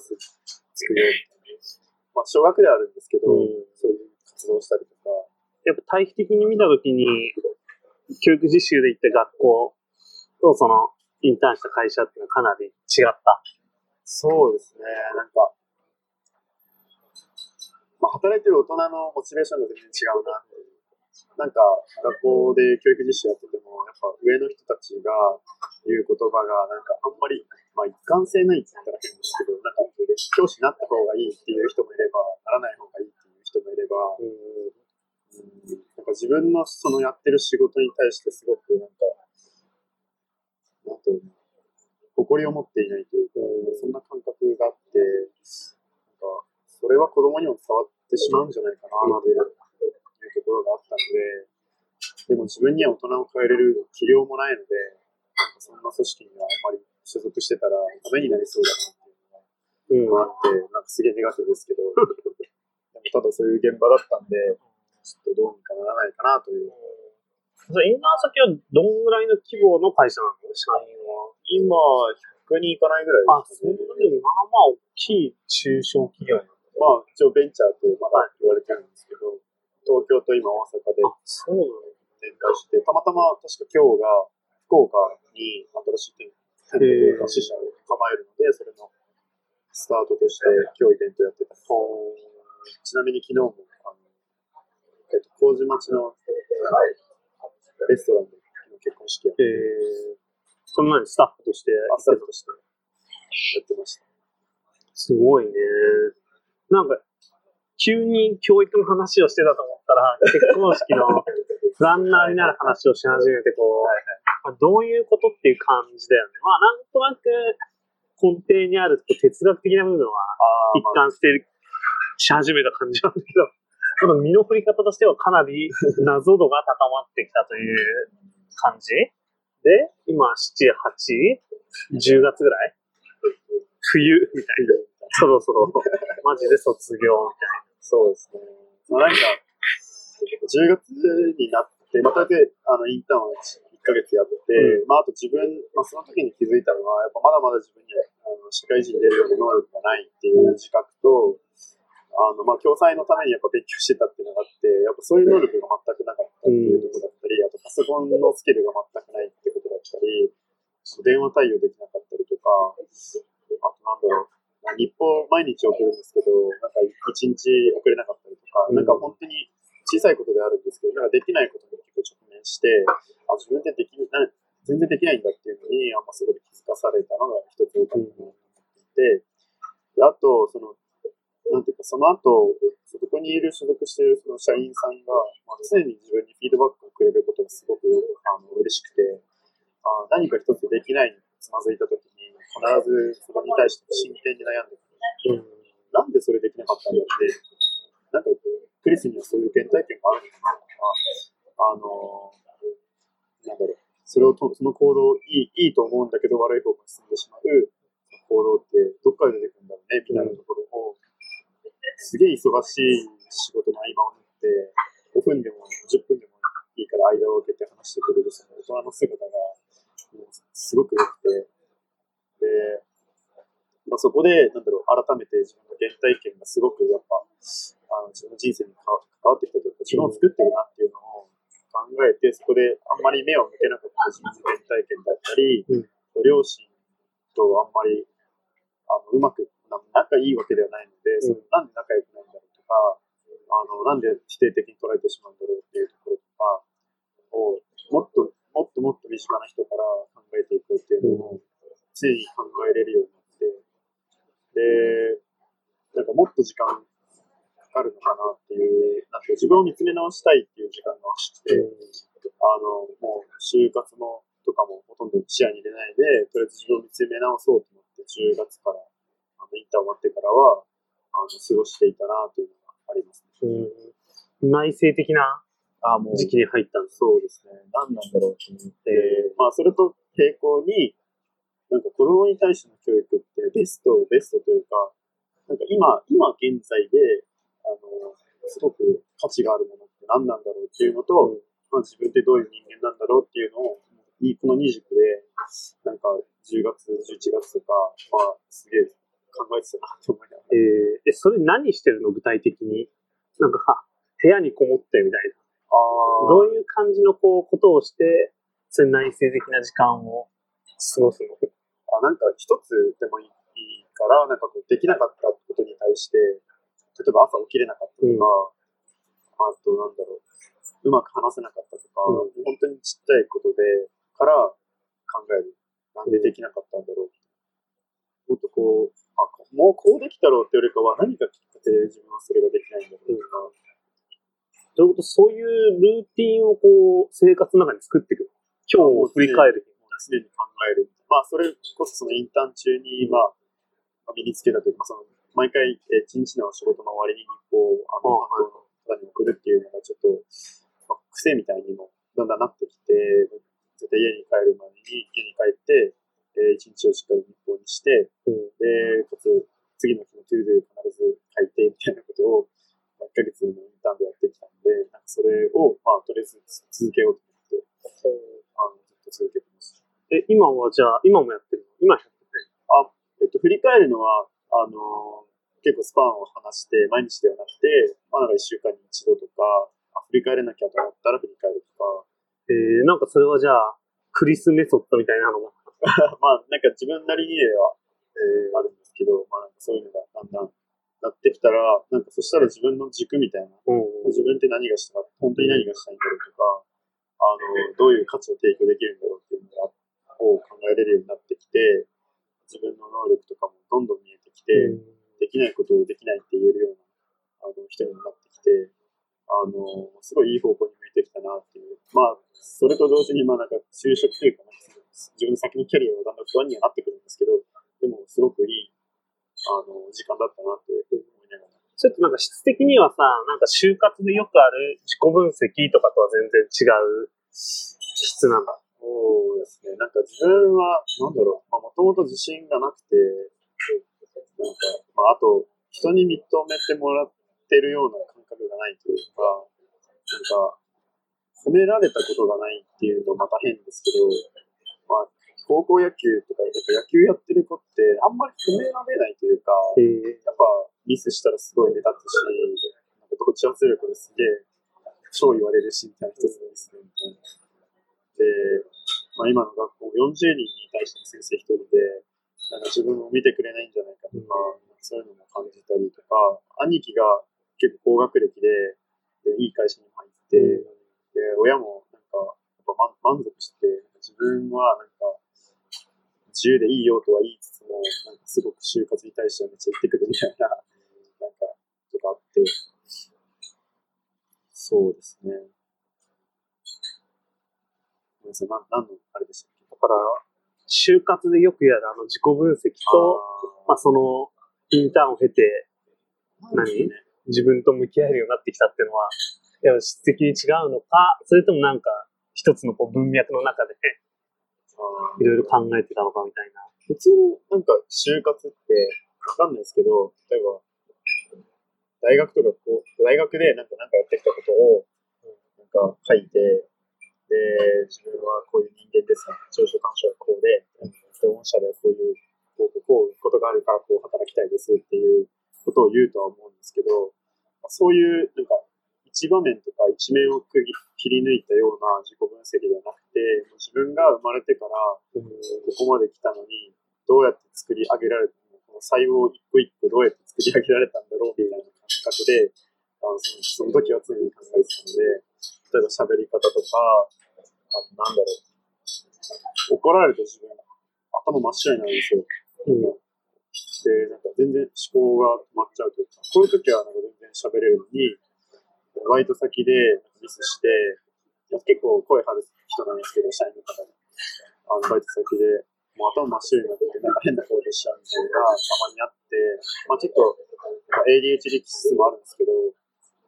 作るよみたいな。まあ、小学ではあるんですけど、うん。そういう活動をしたりとか、やっぱ対比的に見たときに、教育実習で行った学校とそのインターンした会社っていうのはかなり違った。そうですね、なんか、まあ、働いてる大人のモチベーションが全然違うなっていう。なんか、学校で教育実習やってても、やっぱ上の人たちが言う言葉が、なんかあんまり、まあ一貫性ないって言ったら変ですけど、なんか教師になった方がいいっていう人もいれば、ならない方がいいっていう人もいれば、うんなんか自分のそのやってる仕事に対してすごくなんか、なんていうの、誇りを持っていないというか、そんな感覚があって、なんか、それは子供にも伝わってしまうんじゃないかなっていうところがあったので、でも自分には大人を変えれる器量もないので、そんな組織にはあんまり所属してたらダメになりそうだなっていうのがうん。あって、なんかすげえネガティブですけど、でもただそういう現場だったんで、ちょっとどうにかならないかなという。インターン先はどんぐらいの規模の会社なの？社員は。今、100人いかないぐらいあ、ですそんね。なにまあまあ大きい中小企業。まあ、一応ベンチャーってまだ言われてるんですけど、東京と今大阪であ、そうなの展開して、たまたま確か今日が福岡に新しい店舗というか支社を構えるので、それのスタートとして今日イベントやってた。ちなみに昨日も、あのえっと、麹町のレストランで結婚式やって、えー、そんなにスタッフとしてあスタッフとしてやってました。すごいね。なんか、急に教育の話をしてたと思ったら、結婚式のプランナーになる話をし始めて、こう、まあどういうことっていう感じだよね。まあ、なんとなく根底にある哲学的な部分はあ一貫してるし始めた感じなんだけど、この身の振り方としてはかなり 謎度が高まってきたという感じ。で、今、7、8、10月ぐらい？冬みたいな。そろそろ、マジで卒業みたいそうですね。まあ、なんか、10月になって、またで、あの、インターンを1ヶ月やって、うまあ、あと自分、まあ、その時に気づいたのは、やっぱまだまだ自分には、あの、社会人に出るような能力がないっていう自覚と、あの、まあ、共済のためにやっぱ勉強してたっていうのがあって、やっぱそういう能力が全くなかったっていうところだったり、あとパソコンのスキルが全くないってことだったり、電話対応できなかったりとか、か、あとなんだろう、日報毎日送るんですけど、なんか一日送れなかったりとか、うん。なんか本当に小さいことであるんですけど、なんかできないことに結構直面して、あ、自分でできな全然できないんだっていうのに、あんますごい気づかされたのが一つ多かったなと思っていて、であと、その、なんていうか、その後、そこにいる所属しているその社員さんが、まあ、常に自分にフィードバックをくれることがすごくあの嬉しくて、あ何か一つできないにつまずいたときに、必ずそれに対して真剣に悩んでくる。なんでそれできなかったんだって、なんか、クリスにはそういう原体験があるのかな。とか、あの、なんだろう、それをと、その行動いい、いいと思うんだけど悪い方向に進んでしまう。行動ってどっから出てくるんだろうね、みたいなところを、すげえ忙しい仕事の合間を縫って、5分でも10分でもいいから間を空けて話してくれるその大人の姿が、もうすごく良くて、で、まあ、そこで、なんだろう、改めて自分の原体験がすごくやっぱ、あの自分の人生に関わってきたというか、自分を作ってるなっていうのを考えて、そこであんまり目を向けなかった自分の原体験だったり、うん。両親とあんまりあのうまくな仲いいわけではないので、そのなんで仲良くないんだろうとか、あのなんで否定的に捉えてしまうんだろうっていうところとかを、もっともっともっと身近な人から考えていこうっていうのを常に考えれるようになって、で、なんかもっと時間かかるのかなっていう、なんか自分を見つめ直したいっていう時間が欲しくて、あの、もう就活もとかもほとんど視野に入れないで、とりあえず自分を見つめ直そうと思って、10月から、あの、インターン終わってからは、あの、過ごしていたなっていうのがありますね。うん内省的な時期に入ったんです。そうですね。何なんだろうと思って、まあ、それと並行に、なんか子供に対しての教育ってベスト、ベストというか、なんか今、今現在で、あの、すごく価値があるものって何なんだろうっていうのと、まあ、自分ってどういう人間なんだろうっていうのを、この二軸で、なんか10月、11月とか、まあ、すげえ考えてたなと思いながら。えー、え、それ何してるの？具体的に。なんか、は部屋にこもってみたいな。あどういう感じのこうことをして、それ内省的な時間を過ごすの？あなんか一つでもいいから、なんかこうできなかったことに対して、例えば朝起きれなかったとか、うんあとなんだろう、うまく話せなかったとか、うん本当にちっちゃいことで、から考える。なんでできなかったんだろう。もっとこう、あもうこうできたろうってよりかは、何かきっかけで自分はそれができないんだろうとか、どういうこと？そういうルーティンをこう、生活の中に作っていく。今日を振り返る。常に考える。まあ、それこそそのインターン中に、まあ、身につけたというか、まあ、その毎回、えー一日の仕事の終わりに日報を、あの、あ担当の方に送るっていうのがちょっと、まあ、癖みたいにもだんだんなってきて、絶対家に帰る前に、家に帰って、えー一日をしっかり日報にして、うんで、かつ、次の日の to do 必ず書いて、みたいなことを、まあ、1ヶ月のインターンでやってきたんで、なんかそれを、まあ、とりあえず続けようと思って、あの、ずっと続けてます。え、今はじゃあ、今もやってるの？今やってるえっと、振り返るのは、あのー結構スパンを離して、毎日ではなくて、まあ、なんか1週間に一度とか、あ振り返れなきゃと思ったら振り返るとか、えー、なんかそれはじゃあ、クリスメソッドみたいなのが。まあ、なんか自分なりにでは、えーあるんですけど、まあ、なんかそういうのがだんだんなってきたら、なんかそしたら自分の軸みたいな、うん。自分って何がしたか、本当に何がしたいんだろうとか、あの、どういう価値を提供できるんだろうっていうのを考えれるようになってきて、自分の能力とかもどんどん見えてきて、できないことをできないって言えるようなあの人にもなってきて、あの、すごいいい方向に向いてきたなっていう。まあ、それと同時に、まあなんか就職というか、なんか自分の先のキャリアはだんだん不安にはなってくるんですけど、でもすごくいい、あの、時間だったなって思いながら。それってなんか質的にはさ、なんか就活でよくある自己分析とかとは全然違う質なんだ。そうですね。なんか自分は、なんだろう、まあもともと自信がなくて、なんか、まああと、人に認めてもらってるような感覚がないというか、なんか、褒められたことがないっていうのまた変ですけど、まあ、高校野球とか、やっぱ野球やってる子って、あんまり褒められないというか、えやっぱミスしたらすごい目立つし、なんか同調圧力ですげえ、超言われるし、みたいな一つですね、みたいな。で、まあ、今の学校40人に対しての先生一人で、なんか自分を見てくれないんじゃないかとか、そういうのも感じたりとか、兄貴が結構高学歴で、でいい会社に入って、で、親もぱ満満足して、自分はなんか、自由でいいよとは言いつつも、なんかすごく就活に対してはめっちゃ言ってくるみたいな、なんか、とかあって、そうですね。ごめんなさい、な何のあれでしたっけ？だから、就活でよくやるあの自己分析と、まあその、インターンを経て、何？自分と向き合えるようになってきたっていうのは、いや質的に違うのか、それともなんか、一つのこう文脈の中で、いろいろ考えてたのかみたいな。普通になんか就活ってわかんないですけど、例えば、大学とかこう、大学でなんかなんかやってきたことを、なんか書いて、で、自分はこういう人間です。長所短所はこうで、で、御社ではこういう、こうこういうことがあるからこう働きたいですっていうことを言うとは思うんですけど、そういうなんか一場面とか一面を区切り抜いたような自己分析ではなくて、自分が生まれてからここまで来たのに、どうやって作り上げられたのこの細胞一個一個どうやって作り上げられたんだろうみたいな感覚で、あのそのその時は常に考えてたので、例えば喋り方とか、あとなんだろう、怒られると自分、頭真っ白になるんですよ。で、なんか全然思考が止まっちゃうというか、こういう時はなんか全然喋れるのに、バイト先でミスして、結構声張る人なんですけど、社員の方に。あの、バイト先で、もう頭真っ白になってて、なんか変な声でしちゃうみたいながたまにあって、まあちょっと、ADHD 気質もあるんですけど、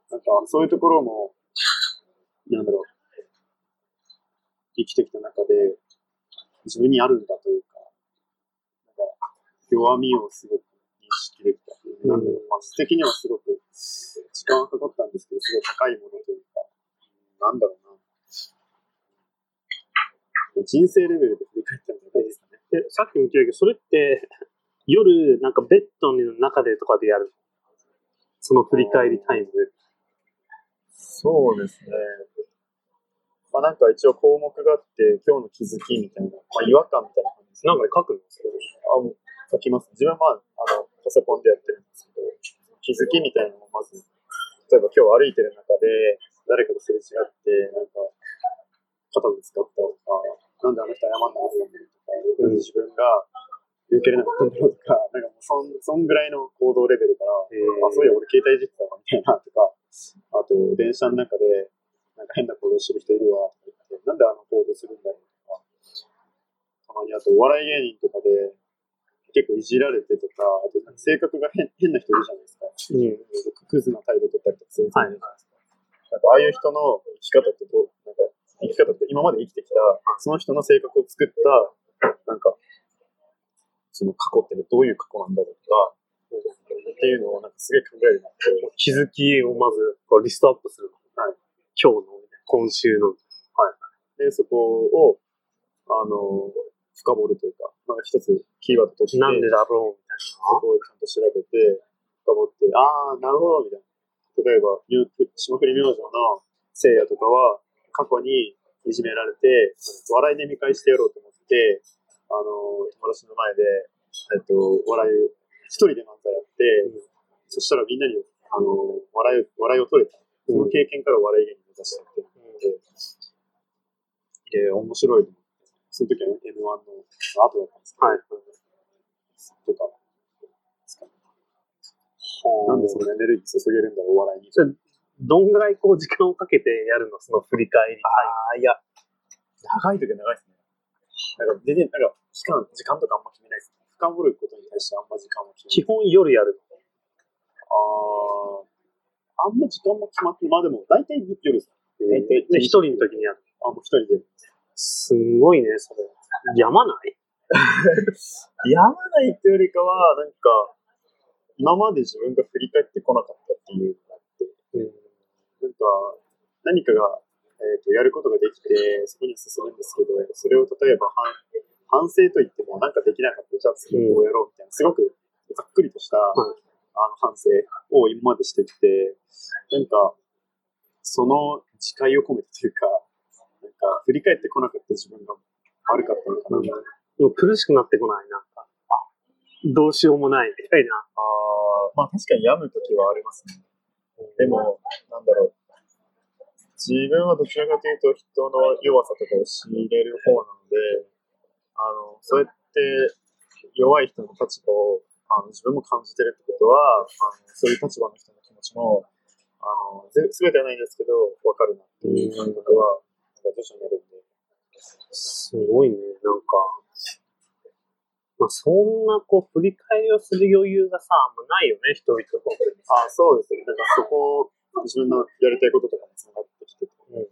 なんかそういうところも、なんだろう、生きてきた中で、自分にあるんだというか、なんか弱みをすごく認識できた。なんだろう、まあ、質的にはすごく時間はかかったんですけど、すごい高いものというか、なんだろうな。人生レベルで振り返ったんじゃないですかね。で、さっきも言ったけど、それって、夜、なんかベッドの中でとかでやる。その振り返りタイム。そうですね。まあなんか一応項目があって、今日の気づきみたいな、まあ違和感みたいな感じです、なんかで書くんですけど。あ、書きます。自分はまあ、あの、パソコンでやってるんですけど、気づきみたいなのをまず、例えば今日歩いてる中で、誰かとすれ違って、なんか、肩ぶつかったとか、なんであの人謝んなかったんだろうとか、自分が避けれなかったんだろうとか、なんかもうそん、そんぐらいの行動レベルから、えー。あ、そういや俺携帯いじってたわ、みたいなとか、あと、電車の中で、なんか変な行動してる人いるわ、とか言って、なんであの行動するんだろうとか、たまにあと、お笑い芸人とかで、結構いじられてとか、あと性格が変変な人いるじゃないですか。うん。クズな態度取ったりとかするじゃないですか。なんかああいう人の生き方ってどう、なんか生き方って今まで生きてきた、その人の性格を作った、なんか、その過去ってどういう過去なんだろうとか、っていうのをなんかすげえ考えるなって。気づきをまずこうリストアップする。はい。今日の、今週の。で、そこを、あの、深掘るというか、なんか一つキーワードとして、なんでだろうみたいそこをちゃんと調べて、深掘って、ああ、なるほど、みたいな。例えば、霜降り明星のせいやとかは、過去にいじめられて、笑いで見返してやろうと思って、あの、友達の前で、えっと、笑い、一人で漫才やって、そしたらみんなに、あの、笑い、笑いを取れた。その経験から笑い芸人目指したっていうので、で、面白いと思って。その時は M1 の後だったんですけど、はい。とか、なんでそのエネルギー注げるんだろう、お笑いに。それどんぐらいこう時間をかけてやるのその振り返りああ、いや、長い時は長いですね。なんか全然、なんか、期間、時間とかあんま決めないです。深掘ることに対してあんま時間も決め基本夜やるああ、あんま時間も決まって、まあでも、大体夜です。の。大体で、一人の時にやる。あ、もう一人で。すんごいね、それ。やまない？やまないってよりかは、なんか、今まで自分が振り返ってこなかったっていうのがあって、なんか、何かが、えー、とやることができて、そこに進むんですけど、それを例えば反反省と言っても、なんかできなかった、じゃあ次こうやろうみたいな、すごくざっくりとした、んあの反省を今までしてきて、なんか、その自戒を込めてというか、か、振り返ってこなかった自分が悪かったのかな、でも苦しくなってこない、なんか。あ、どうしようもないみたいな。ああ、まあ確かに病むときはありますね。でも、なんだろう。自分はどちらかというと人の弱さとかを仕入れる方なので、あの、そうやって弱い人の立場をあの自分も感じてるってことは、あのそういう立場の人の気持ちも、あの、ぜすべてはないんですけど、わかるなっていう感覚は、か徐々にあるんで。すごいね、なんか。まあ、そんな、こう、振り返りをする余裕がさ、あんまないよね、人々と。あそうですね。なんかそこ、自分のやりたいこととかにつながってきてて。うん。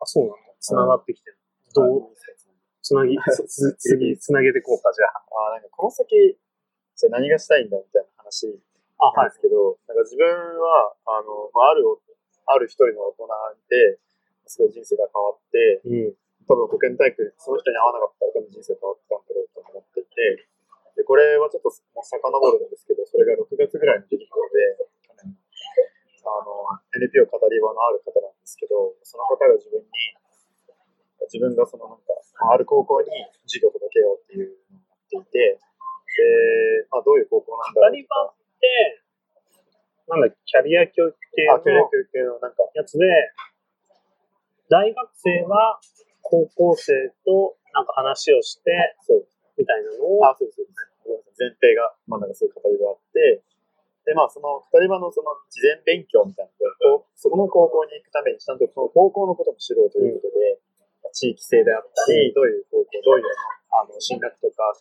あ、そうなんだ。つながってきてる。どう、つなぎ、つ次、つなげていこうか、じゃあ。あなんかこの先、じゃあ何がしたいんだみたいな話なんで。すけど、なんか自分は、あの、まあ、ある、ある一人の大人で、すごい人生が変わって、うん。多分保健体育、その人に会わなかったら多分人生変わってたんだろうと思っていて、で、これはちょっともう遡るんですけど、それが6月ぐらいの出来事で、去年、あの、NPO 語り場のある方なんですけど、その方が自分に、自分がそのなんか、まあある高校に授業を届けようっていうのをリア教育系あ、教の育系のなんか、やつで、大学生は高校生となんか話をして、そう。みたいなのを、あ、そうです、そうです。ごめんなさい。前提が、まあなんかそういう語り場あって、で、まあその語り場のその事前勉強みたいなので、こうそこの高校に行くためにちゃんとその高校のことも知ろうということで、地域性であったり、どういう高校、どういうあの進学とか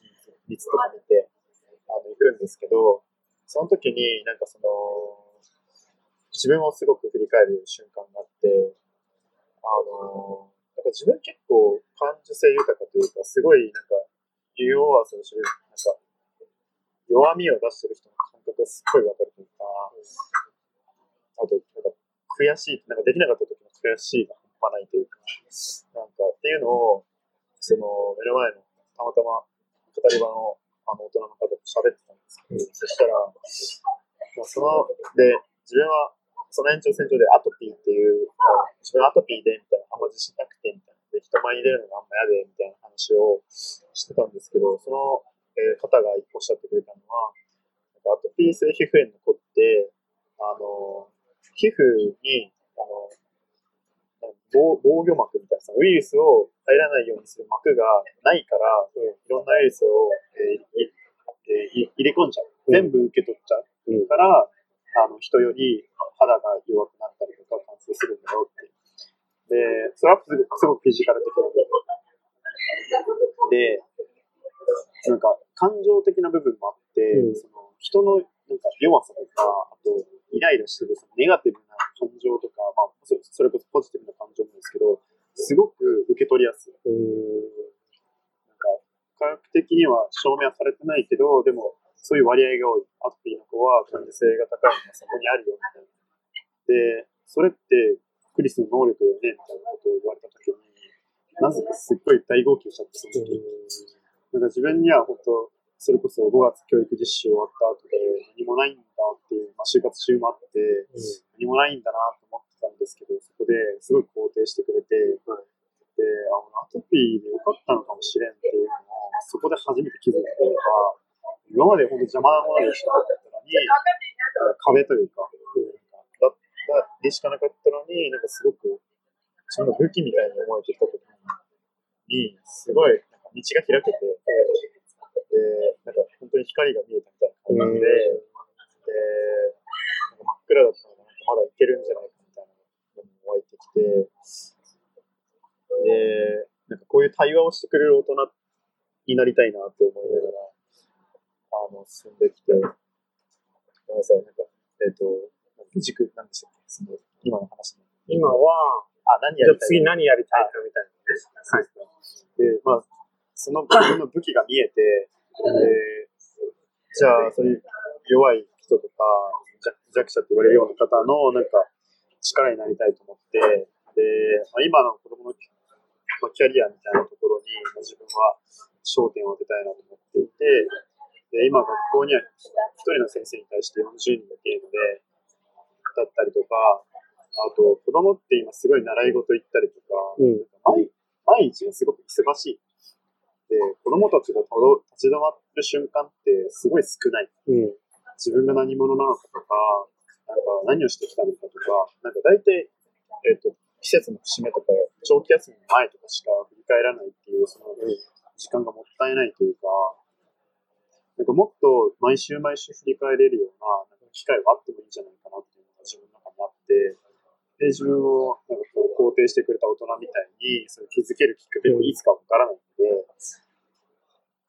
率とか見てあの行くんですけど、その時になんかその、自分をすごく振り返る瞬間があって、あの、なんか自分結構感受性豊かというか、すごいなんか、弱さをる、なんか、弱みを出してる人の感覚がすっごいわかるというか、あと、なんか、悔しい、なんかできなかった時の悔しいが半端ないというか、なんか、っていうのを、その、目の前の、たまたま、語り場の、あの、大人の方と喋ってたんですけど、そしたら、まあ、その、で、自分は、その延長線上でアトピーっていう、あ自分アトピーで、みたいな、あんま自信なくて、みたいな。で、人前に出るのがあんま嫌で、みたいな話をしてたんですけど、その、えー方がおっしゃってくれたのは、アトピー性皮膚炎の子って、あの、皮膚に、あの、防防御膜みたいなさ、ウイルスを入らないようにする膜がないから、いろんなウイルスを、えーいえーい入れ込んじゃう。全部受け取っちゃう。うんから、あの、人より肌が弱くなったりとか感染するんだよって。で、それはすごくすごくフィジカル的な部分。で、なんか感情的な部分もあって、うんその人のなんか弱さとか、あとイライラしてるそのネガティブな感情とか、まあ、そそれこそポジティブな感情もですけど、すごく受け取りやすい。なんか、科学的には証明はされてないけど、でも、そういう割合が多い。アトピーの子は感受性が高いのがそこにあるよ、みたいな。で、それってクリスの能力だよね、みたいなことを言われたときに、なぜかすっごい大号泣しちゃって、その時。なんか自分には本当、それこそ5月教育実習終わった後で何もないんだっていう、まあ、就活中もあって、何もないんだなと思ってたんですけど、そこですごい肯定してくれて、で、あのアトピーでよかったのかもしれんっていうのを、そこで初めて気づいたというか、今まで本当邪魔なものでしなかったのに、壁というか、だだでしかなかったのに、なんかすごく、自分の武器みたいに思えてきた時に、すごい、なんか道が開けて、で、なんか本当に光が見えたみたいな感じで、で、なんか真っ暗だったのが、なまだいけるんじゃないかみたいなのも湧いてきて、で、なんかこういう対話をしてくれる大人になりたいなって思いながら、あの、進んできて、ごめんなさい、なんか、えっ、と、軸、なんでしたっけ？その、今の話の。今は、あ、何やりたい次何やりたいかみたいなね。はい。で、まあ、その自分の武器が見えて、で、じゃあ、そういう弱い人とか、弱弱者って言われるような方の、なんか、力になりたいと思って、で、まあ、今の子供の、まあ、キャリアみたいなところに、まあ、自分は焦点を当てたいなと思っていて、で、今学校には一人の先生に対して40人だけので、だったりとか、あと、子供って今すごい習い事行ったりとか、うん。毎毎日がすごく忙しい。って、子供たちがとど立ち止まる瞬間ってすごい少ない。うん。自分が何者なのかとか、なんか何をしてきたのかとか、なんか大体、えっ、と、季節の節目とか、長期休みの前とかしか振り返らないっていう、その、時間がもったいないというか、なんかもっと毎週毎週振り返れるような、なんか機会はあってもいいんじゃないかなっていうのが自分の中にあって、で、自分をなんかこう肯定してくれた大人みたいに、それ気づけるきっかけもいつかわからないので、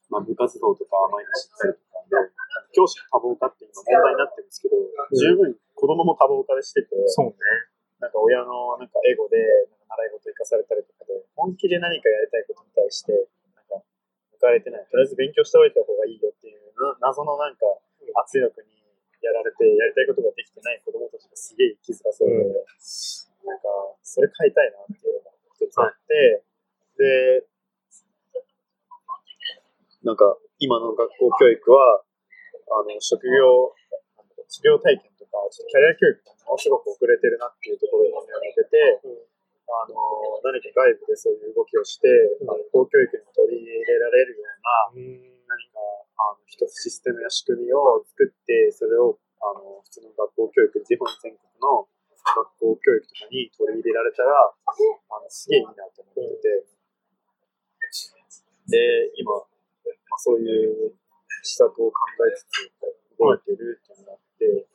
まあ部活動とか毎日行ったりとかで、教師の多忙化って今問題になってるんですけど、十分子供も多忙化でしてて、そうね。なんか親のなんかエゴでなんか習い事行かされたりとかで、本気で何かやりたいことに対して、れてない。とりあえず勉強しておいた方がいいよっていうな謎のなんか圧力にやられて、やりたいことができてない子供たちがすげえ生きづらそうで、うん。なんかそれ変えたいなっていうのが一つあって、で、なんか今の学校教育は、あの、職業、なんだろう授業体験とか、ちょっとキャリア教育がものすごく遅れてるなっていうところに目を向けて、あの、何か外部でそういう動きをして、うん。あの公教育にも取り入れられるような、うん。何か、あの、一つシステムや仕組みを作って、それを、あの、普通の学校教育、日本全国の学校教育とかに取り入れられたら、あの、すげえいいなと思ってて、で、今、まあ、そういう施策を考えつつ動いてるっていうのがあって、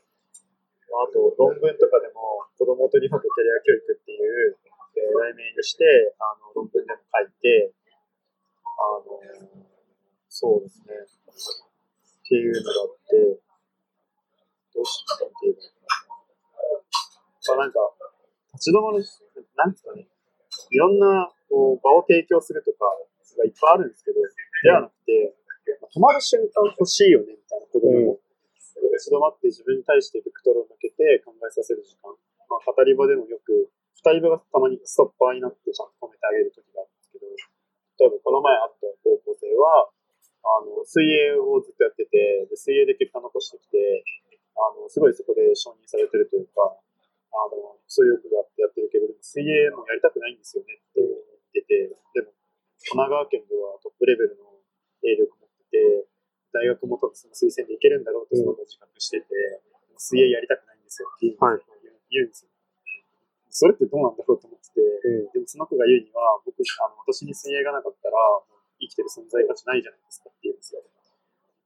まあ、あと論文とかでも子供と日本とキャリア教育っていう、えー題名にしてあの論文でも書いて、あのそうですね、っていうのがあって、どうしなんていかな。まあなんか、立ち止まる、なんですかね、いろんなこう場を提供するとかがいっぱいあるんですけど、ではなくて、まあ止まる瞬間欲しいよねみたいなことでも、立ち止まって自分に対してベクトルを向けて考えさせる時間。まあ、語り場でもよく、二人場がたまにストッパーになってちゃんと止めてあげる時があるんですけど、例えばこの前会った高校生は、あの、水泳をずっとやってて、で水泳で結果残してきて、あの、すごいそこで承認されてるというか、あの、そういう欲があってやってるけど、も水泳もやりたくないんですよねって言ってて、でも、神奈川県ではトップレベルの泳力持ってて、大学も多分その推薦でいけるんだろうってすごく自覚してて、水泳やりたくないんですよって言うんはい言うんですよ。それってどうなんだろうと思ってて、うん。でもその子が言うには、僕、あの私に水泳がなかったら、生きてる存在価値ないじゃないですかって言うんですよ。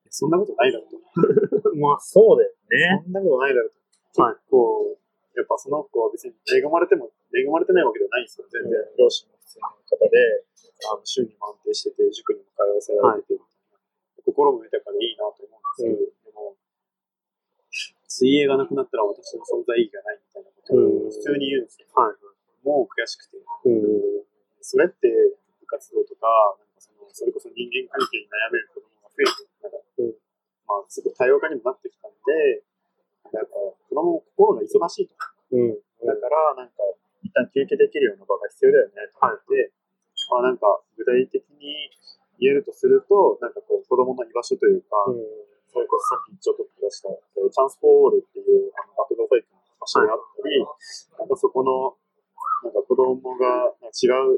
そんなことないだろうと。まあ、そうだよね。そんなことないだろうと。はい結構、やっぱその子は別に恵まれても、恵まれてないわけではないんですよ。全然、両親も普通の方で、あの収入も安定してて、塾にも通わせられてて、みたいな心も豊かでいいなと思うんですけど、でも、水泳がなくなったら私の存在意義がないみたいなことを普通に言うんですよ。はい。もう悔しくて。うん。それって部活動とか、なんかそのそれこそ人間関係に悩める子供が増えて、なんか、うんまあ、すごい多様化にもなってきたんで、やっぱ子供も心が忙しいと。うん。だから、なんか、一旦休憩できるような場が必要だよね、と思って、まあなんか、具体的に言えるとすると、なんかこう、子供の居場所というか、それこそさっきちょっと出した、えーチャンスフォールっていう、あの、学童保育の場所があったり、なんかそこの、なんか子供が違う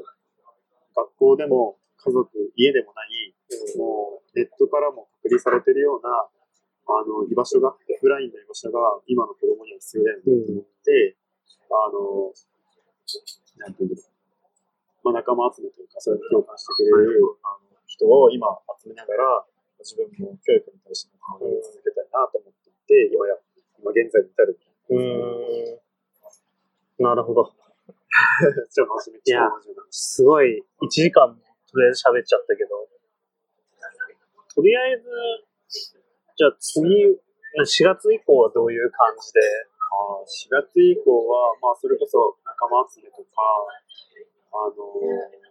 学校でも家族、家でもない、もうネットからも隔離されてるような、あの、居場所が、オフラインの居場所が今の子供には必要だよねと思って、あの、なんていうんだろう、まあ、仲間集めというか、それに共感してくれる、あの人を今集めながら、自分も教育に対して考え続けたいなと思っていて、今や、今現在に至る。うん。なるほど。ちょっと真面目いやすごい、1時間もとりあえず喋っちゃったけど、とりあえず、じゃあ次、4月以降はどういう感じで、あー4月以降は、まあ、それこそ仲間集めとか、あのー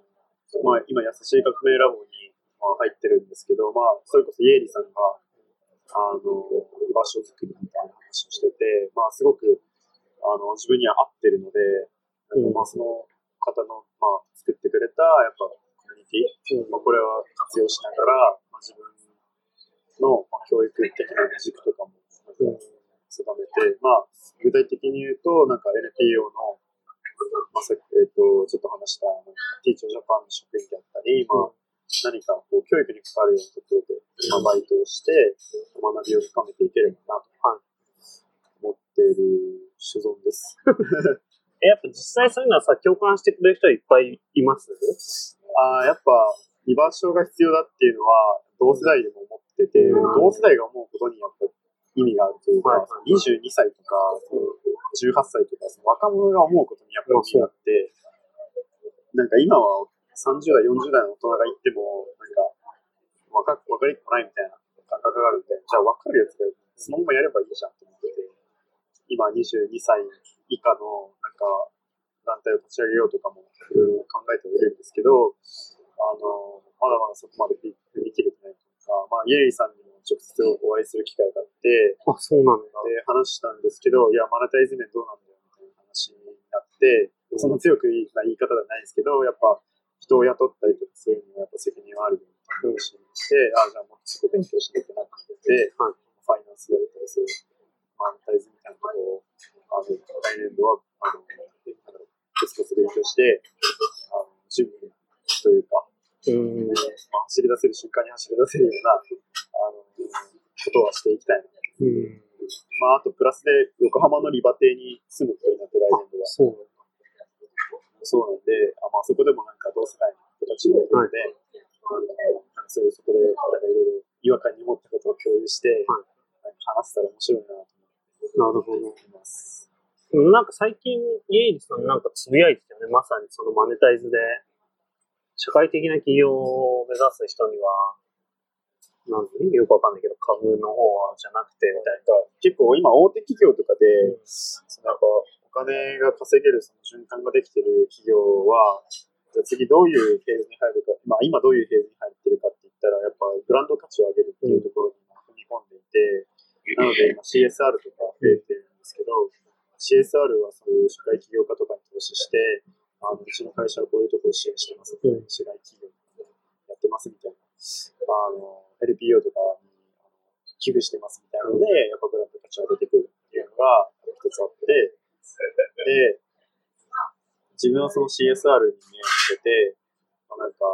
まあ、今、優しい革命ラボに、まあ、入ってるんですけど、まあ、それこそイエリさんが、あのー居場所作りみたいな話をしてて、まあ、すごく、あの、自分には合ってるので、なんかまあ、その方の、まあ、作ってくれた、やっぱ、コミュニティ、まあ、これは活用しながら、まあ、自分の、まあ、教育的な軸とかも、定めて、まあ、具体的に言うと、なんか NPO の、まあ、えっ、と、ちょっと話した、ティーチョージャパンの職員であったり、まあ、何かこう教育に関わるようなところで、まあ、バイトをして、学びを深めていければなと思っている所存です。え、やっぱ実際そういうのはさ、共感してくれる人はいっぱいいます？ああ、やっぱ居場所が必要だっていうのは同世代でも思ってて、うん。同世代が思うことにやっぱ意味があるというか、はい22歳とか、その18歳とか、その若者が思うことにやっぱり意味があって、なんか今は30代、40代の大人が言っても、なんか、わかわかりっこないみたいな感覚があるんで、じゃあ分かるやつがそのままやればいいじゃんって思ってて、今22歳以下のなんか団体を立ち上げようとかもいろいろ考えてはいるんですけど、あの、まだまだそこまで踏み切れてないというか、まあ、イエリーさんにも直接お会いする機会があって、あ、そうなんだ。で、話したんですけど、いや、マネタイズ面どうなんだよみたいな話になって、その強く言いな言い方ではないですけど、やっぱ人を雇ったりとかするにはやっぱ責任はあるようにして、あじゃあもっとそこ勉強しなきゃなってはいファイナンスやったりするマネタイズみたいなことを、あの、来年度は、あの、なんだろうコツコツ勉強して、あの、準備というか、うん。まあ、走り出せる瞬間に走り出せるような、あの、ことはしていきたいなうん。まあ、あとプラスで横浜のリバテに住むことになって来年度は。そう。そうなんで、あまあ、そこでもなんか同世代の人たちがいるので、あのなんかそういうそこでなんかいろいろ違和感に思ったことを共有して、はい話せたら面白いなとなるほど。思ってます。なんか最近、イエイリさんなんかつぶやいてたよね。まさにそのマネタイズで、社会的な企業を目指す人には、なんでよくわかんないけど、株の方はじゃなくて、みたいな結構今大手企業とかで、な。そのやっぱお金が稼げるその循環ができてる企業は、じゃあ次どういうフェーズに入るか、まあ今どういうフェーズに入ってるかって言ったら、やっぱブランド価値を上げるっていうところに踏み込んでいて、なので今 CSR とか増えてるんですけど、CSR はそういう社会起業家とかに投資して、あのうちの会社はこういうところを支援してます、うん。社外企業やってますみたいな、あの LPO とかに寄付してますみたいなので、やっぱブランド価値が出てくるっていうのが一つあって、で、自分はその CSR に目を向けて、まあ、なんか、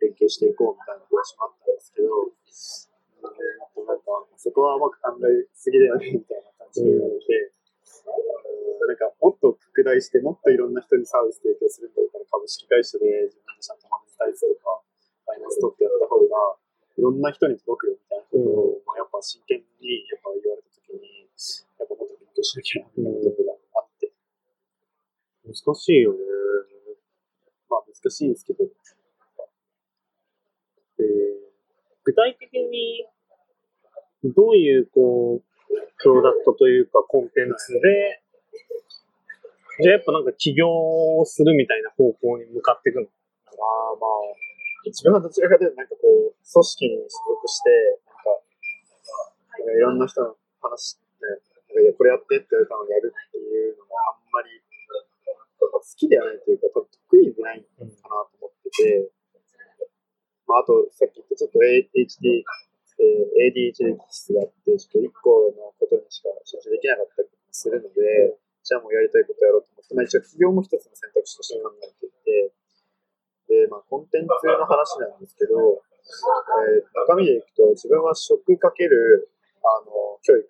連携していこうみたいな話もあったんですけど、なんか、そこはうまく考えすぎだよねみたいな感じで言われて、うんなんか、もっと拡大して、もっといろんな人にサービス提供するんだったら株式会社で自分でちゃんとマネタイズとか、ファイナンス取ってやった方が、いろんな人に届くよみたいなことを、まあ、やっぱ真剣にやっぱ言われたときに、やっぱもっと勉強しなきゃなみたいなところがあって、難しいよね。まあ難しいんですけど、えー具体的に、どういう、こう、プロダクトというか、コンテンツで、じゃあやっぱなんか起業をするみたいな方向に向かっていくの？まあまあ、自分はどちらかというと、なんかこう、組織に所属して、なんか、なんかいろんな人の話、ね、なんかいやこれやってって言われたのをやるっていうのがあんまり、好きではないというか、多分得意でないかなと思ってて、まあ、あと、さっき言ったちょっと ADHD、えー ADHD 気質があって、ちょっと一個のことにしか集中できなかったりするので、じゃあもうやりたいことやろうと思って、まあ一応企業も一つの選択肢として考えていて、で、まあコンテンツの話なんですけど、えー中身でいくと、自分は食かける、あの、教育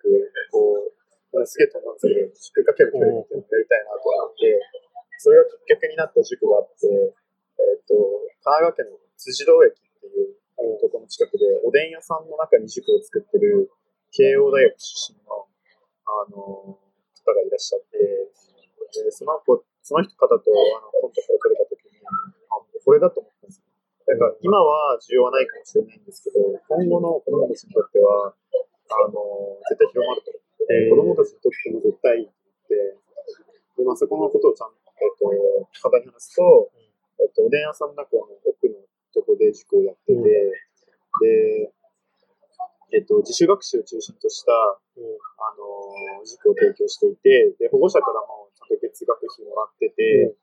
を、これすげえと思うんですけど、食かける教育っていうのをやりたいなと思って、それがきっかけになった塾があって、えっ、と、神奈川県の辻堂駅っていうところの近くで、おでん屋さんの中に塾を作ってる、慶応大学出身の、あの、方がいらっしゃって、でその子、その人方とあのコンタクトを取れたときに、これだと思ったんですよ。だから今は需要はないかもしれないんですけど、今後の子供たちにとっては、あの、絶対広まると。え子供たちにとっても絶対いいと思って、で、まあ、そこのことをちゃんと、えっと、方に話すと、えっと、おでん屋さんの中の奥のとこで塾をやってて、うん。で、えっと、自主学習を中心とした、うん。あの、塾を提供していて、で、保護者からもちゃんと月額費もらってて、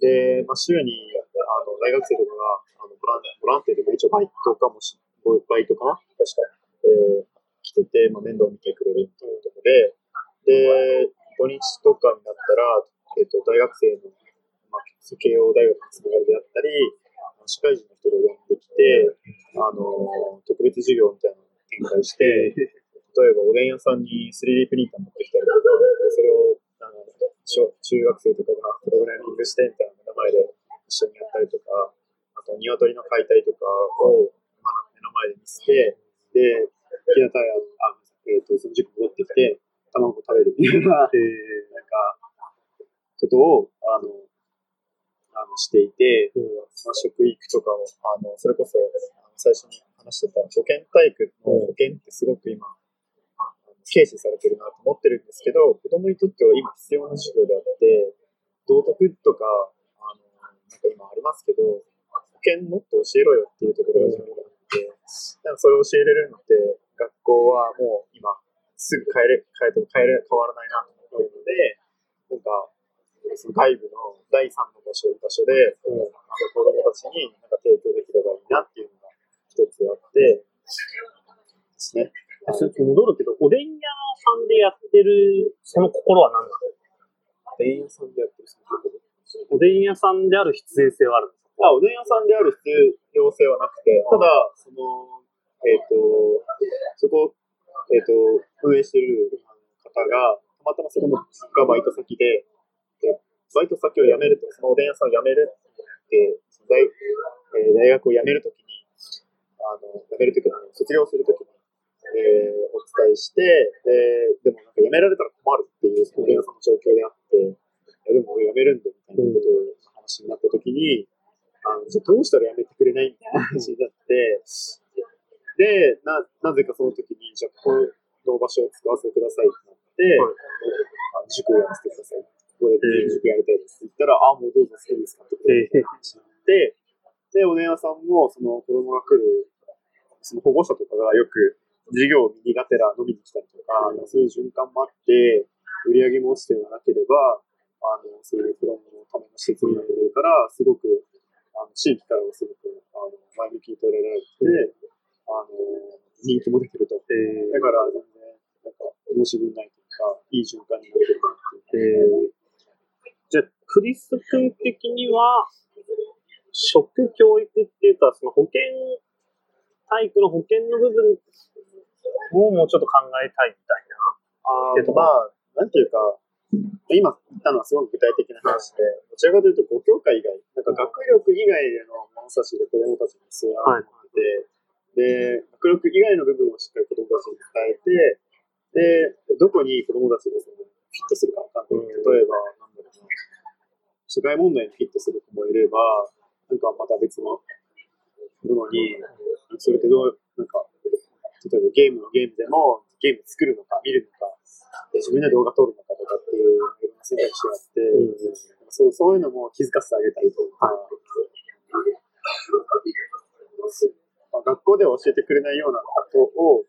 で、まあ、週に、あの、大学生とかが、あのボランボランティアでも一応バイトかもし、バイトかな確か、えー来てて、まあ、面倒を見てくれるっていうところで、で、土日とかになったら、えっ、と、大学生の、まあ、慶応大学のつながりであったり、社会人の人が呼んできて、あの、特別授業みたいなのを展開して、例えばおでん屋さんに 3D プリンター持ってきたりとか、それをあの小中学生とかがプログラミングしてみたいな目の前で一緒にやったりとか、あと鶏の解体とかを目の前で見せて、で、ひなたや、あ、えっ、と、その塾戻ってきて、卵を食べるみたいな、なんか、ことを、あの、あのしていて、まあ、食育とかを、あの、それこそ、最初に話してた保健体育の保健ってすごく今、軽視されてるなと思ってるんですけど、子供にとっては今必要な授業であって、道徳とか、なんか今ありますけど、保健もっと教えろよっていうところが重要なので、なんかそれを教えれるのって、学校はもう今、すぐ変えれ、変えても変えれ、変わらないなと思ってるので、なんか、その外部の第三の場所、場所で、あの子供たちになんか提供できればいいなっていうのが一つあって、ですね。戻るけど、おでん屋さんでやってる、その心は何なおでん屋さんでやってるおでん屋さんである必然性はあるんですか？あ、おでん屋さんである必要性はなくて、ただ、その、えっ、と、そこ、えっ、と、運営してる方が、たまたまそこのがバイト先で、でバイト先を辞めると、そのおでん屋さんを辞めるって、大えー大学を辞めるときに、あの、辞めるときの、卒業するときに、えーお伝えして、で、でもなんか辞められたら困るっていう、そのおでん屋さんの状況であって、いやでも俺辞めるんだみたいなことを話になったときに、あの、じゃあどうしたら辞めてくれないみたいな話になって、で、な、なぜかその時に、じゃあこの場所を使わせてくださいってなって、あの塾をやらせてください。ここで塾やりたいですって言ったら、あ、もうどうぞ好きですかって話になって、で、お姉屋さんも、その子供が来る、その保護者とかがよく授業を見にがてら飲みに来たりとか、そういう循環もあって、売り上げも落ちてはなければ、あの、そういう子供のための施設になってるから、すごく、あの、地域からもすごく、あの、前向きに捉えられて、あの、人気も出てると。だから、全然、なんか、面白いないというか、いい循環になってるなっていう。じゃあ、クリス君的には、食教育っていうか、その保健、体育の保健の部分をもうちょっと考えたいみたいあってとこまあ、なんていうか、今言ったのはすごく具体的な話で、どちらかというと5教科以外、なんか学力以外での物差しで子供たちに必要なと思ってて、で、以外の部分をしっかり子供たちに伝えて、で、どこに子供たちがそのフィットするかわか。例えば、なんだろうな、社会問題にフィットする子もいれば、なんかまた別のものに、それってどう、なんか、例えばゲームのゲームでも、ゲーム作るのか、見るのか、自分で動画撮るのかとかっていういろんな選択肢があって、そうそういうのも気づかせてあげたりとか、まあ、学校では教えてくれないようなことを、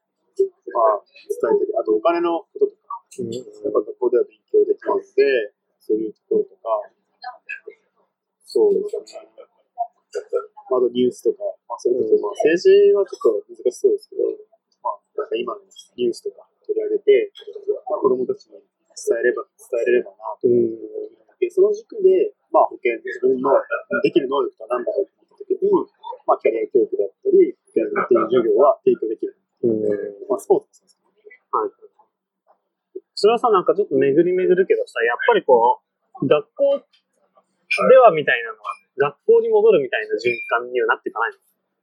まあ、伝えたり、あとお金のこととか、やっぱ学校では勉強できるので、そういうところとか、そうですね。あとニュースとか、まあ、それこそ、まあ、政治はちょっと難しそうですけど、まあ、なんか今のニュースとか取り上げて、まあ、子供たちに伝えれば、伝えれればなと思って、その軸で、まあ、保険、自分のできる能力とは何だろうと思ったときに、まあ、キャリア教育であったり、保険っていう授業は提供できる。まあ、スポーツもそうですね。はい。それはさ、なんかちょっと巡り巡るけどさ、やっぱりこう、学校ではみたいなのは、学校に戻るみたいな循環にはなっていかないの？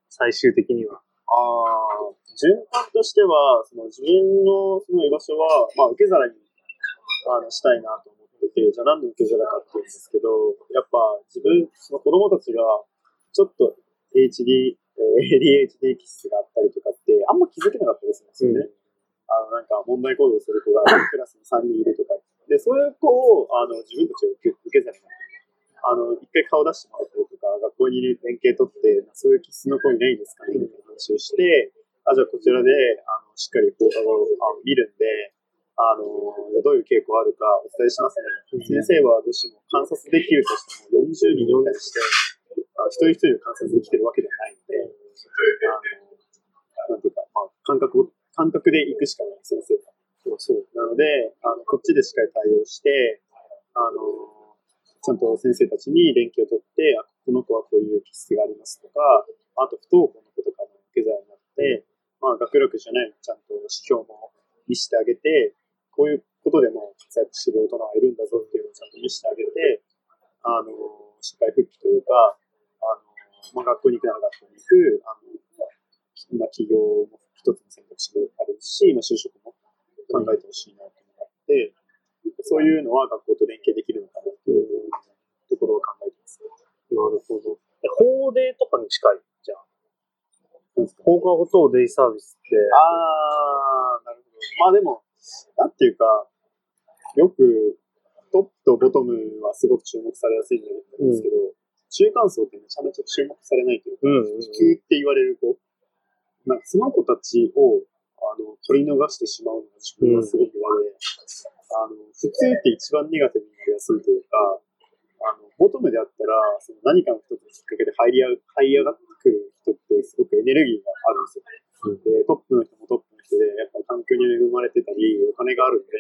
最終的には。ああ、循環としては、その自分のその居場所は、まあ、受け皿にあのしたいなと思ってて、じゃあ何の受け皿かっていうんですけど、やっぱ自分、その子供たちが、ちょっと HD、えー ADHD 気質があったりとかって、あんま気づけなかったりするんですよね。あの、なんか問題行動する子が クラスに3人いるとか。で、そういう子を、あの、自分たちが受け皿にあの、一回顔出してもらったりとか、学校に連携取って、そういう気質の子いないですかねみたいな話をして、あ、じゃあこちらで、あの、しっかり放課後あの見るんで、あの、じゃあどういう傾向あるかお伝えしますね。先生はどうしても観察できるとしても40人に対して、あ一人一人を観察できてるわけではないので、あの、なんていうか、まあ、感覚を、感覚で行くしかない先生が。そうなので、あの、こっちでしっかり対応して、あの、ちゃんと先生たちに連携を取って、あこの子はこういう気質がありますとか、あと不登校の子とかの受け皿になって、まあ、学力じゃない、ちゃんと指標も見せてあげて、こういうことでも活躍してる大人はいるんだぞっていうのをちゃんと見せてあげて、あの、社会復帰というか、まあ、学校に行くなら学校に行く、あの、まあ、企業も一つの選択肢であるし、まあ、就職も考えてほしいなというのがあって、そういうのは学校と連携できるのかなっていうところを考えてます。なるほど。え法デーとかに近いじゃん。放課後等デイサービスって。あー、なるほど。まあでも、なんていうか、よくトップとボトムはすごく注目されやすいんですけど、中間層ってめちゃめちゃ注目されないというか、うんうんうん普及って言われる子、なんかその子たちをあの取り逃してしまうのが自分はすごく嫌で、あの普通って一番ネガティブになりやすいというか、あのボトムであったらその何かの一つのきっかけで入り上がってくる人ってすごくエネルギーがあるんですよ。でトップの人もトップの人で、やっぱ環境に恵まれてたり、お金があるんで、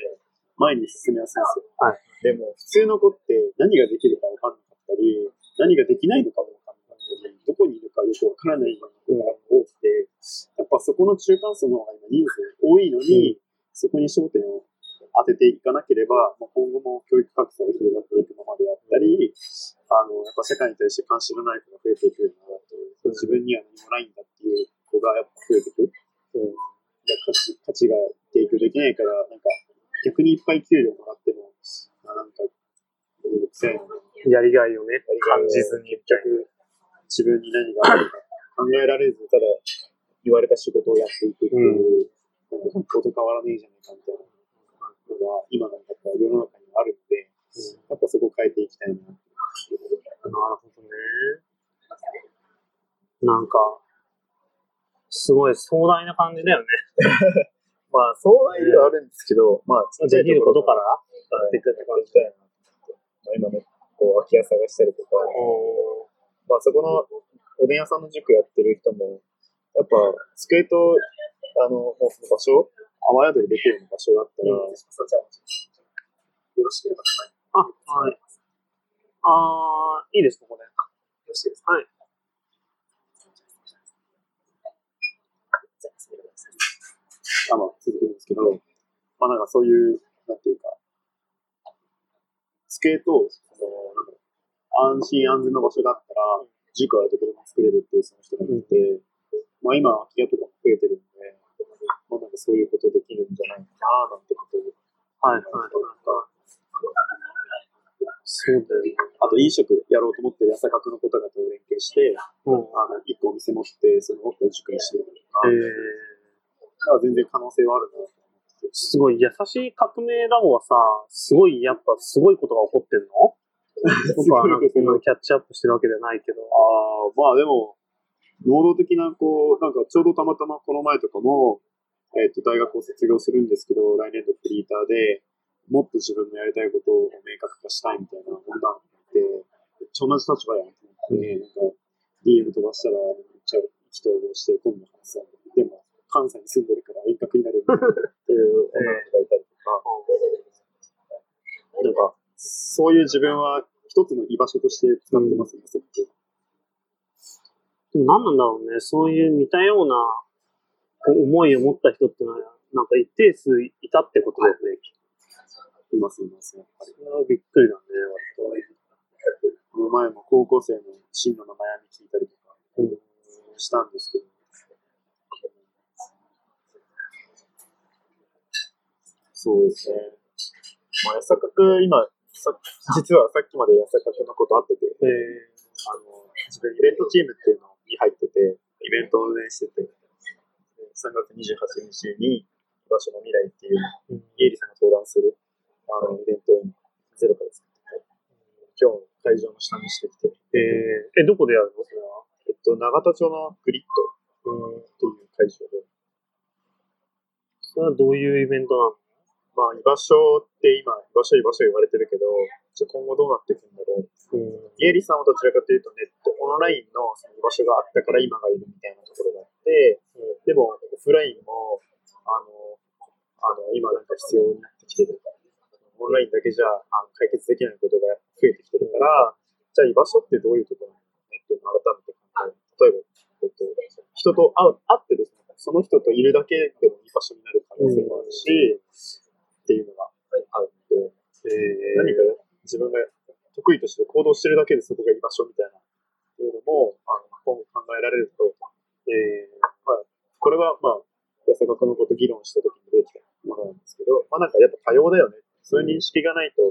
前に進みやすいんですよ。はいでも、普通の子って何ができるか分かんなかったり、何ができないのかも分かんなかったり、どこにいるかよく分からないような子が多くて、やっぱそこの中間層の方が今人数多いのに、そこに焦点を当てていかなければ、まあ、今後も教育格差が広がっていくままであったり、あの、やっぱ世界に対して関心のない子が増えていくようになって、自分には何もないんだっていう子がやっぱ増えていく。うん、価値価値が提供できないから、なんか逆にいっぱい給料もらっても、まあ、なんか、めんどくさいなやりがいをね、感じずに。結局、自分に何があるか考えられず、ただ言われた仕事をやっていくっていう、なんか学校と変わらねえじゃないかみたいなのが、今のやっぱ世の中にはあるので、やっぱそこを変えていきたいな。なるほどね。なんか、すごい壮大な感じだよね。まあ、壮大ではあるんですけど、まあ、ちっちゃできるいとこからややっていくって感じ。っていき家探したりとか、おまあ、そこのおでん屋さんの塾やってる人も、やっぱ、机と、あの、もうその場所、雨宿りできる場所があったら、うんよろしければ、あ、はい。あー、いいです、ここで。よろしいですか？はい。あまあ、続けるんですけど、まあなんかそういう、なんていうか、机と、その、なんだろう、安心安全の場所があったら、塾はどこでも作れるっていうその人がいて、まあ今、空き家とかも増えてるんで、まあなんかそういうことできるんじゃないかな、なんてことをはい、はい、はい。そうだよね。あと飲食やろうと思ってる朝学の子とかと連携して、うん。あの、一個お店持って、その奥を塾にしてるとか、えだから全然可能性はあるなと思って。ー、すごい、優しい革命ラボはさ、すごい、やっぱすごいことが起こってんの？僕はなんかそんなにキャッチアップしてるわけじゃないけど。ああ、まあでも、能動的な、こう、なんかちょうどたまたまこの前とかも、えっ、と、大学を卒業するんですけど、来年度フリーターで、もっと自分のやりたいことを明確化したいみたいな女の子がいて、めっちゃ同じ立場やんと思って、なんか、DM 飛ばしたら、めっちゃ意気投合して、今度話すでも、関西に住んでるから遠隔になるっていう女の子がいたりとか、なんか、そういう自分は一つの居場所として使ってますね、すごく。でも何なんだろうね。そういう似たような思いを持った人ってのは、なんか一定数いたってことだよね。います、います、やっぱり。それはびっくりだね、割この前も高校生の進路の悩み聞いたりとかしたんですけど、そうですね。まあ、安坂く今、さ実はさっきまで安坂くのこと会ってて、えあの、自分イベントチームっていうのに入ってて、イベントを運営してて、3月28日に居場所の未来っていう、ーうん。イエリさんが登壇する、あの、イベントを今、ゼロから作ってて、今日会場の下見してきて、えー。え、どこでやるの？それは。えっと、永田町のグリッドうん。っていう会場で、それはどういうイベントなの？まあ、居場所って今、居場所居場所言われてるけど、じゃあ今後どうなっていくんだろう。うん。イエリさんはどちらかというとネット、オンラインのその居場所があったから今がいるみたいなところがあって、でも、オフラインも、あの、あの今なんか必要になってきてる。オンラインだけじゃあの解決できないことが増えてきてるかじゃあ居場所ってどういうところなのねっていうのを改めて考える。例えば、えっと、人と会う会ってですね、その人といるだけでも居場所になる可能性もあるし、っていうのがあるので、え何か自分が得意として行動してるだけでそこが居場所みたいな、っていうのも、あの、今後考えられると、えー、まあ、これはまあ、安坂君のこと議論した時にできたものなんですけど、まあなんかやっぱ多様だよね。そういう認識がないと、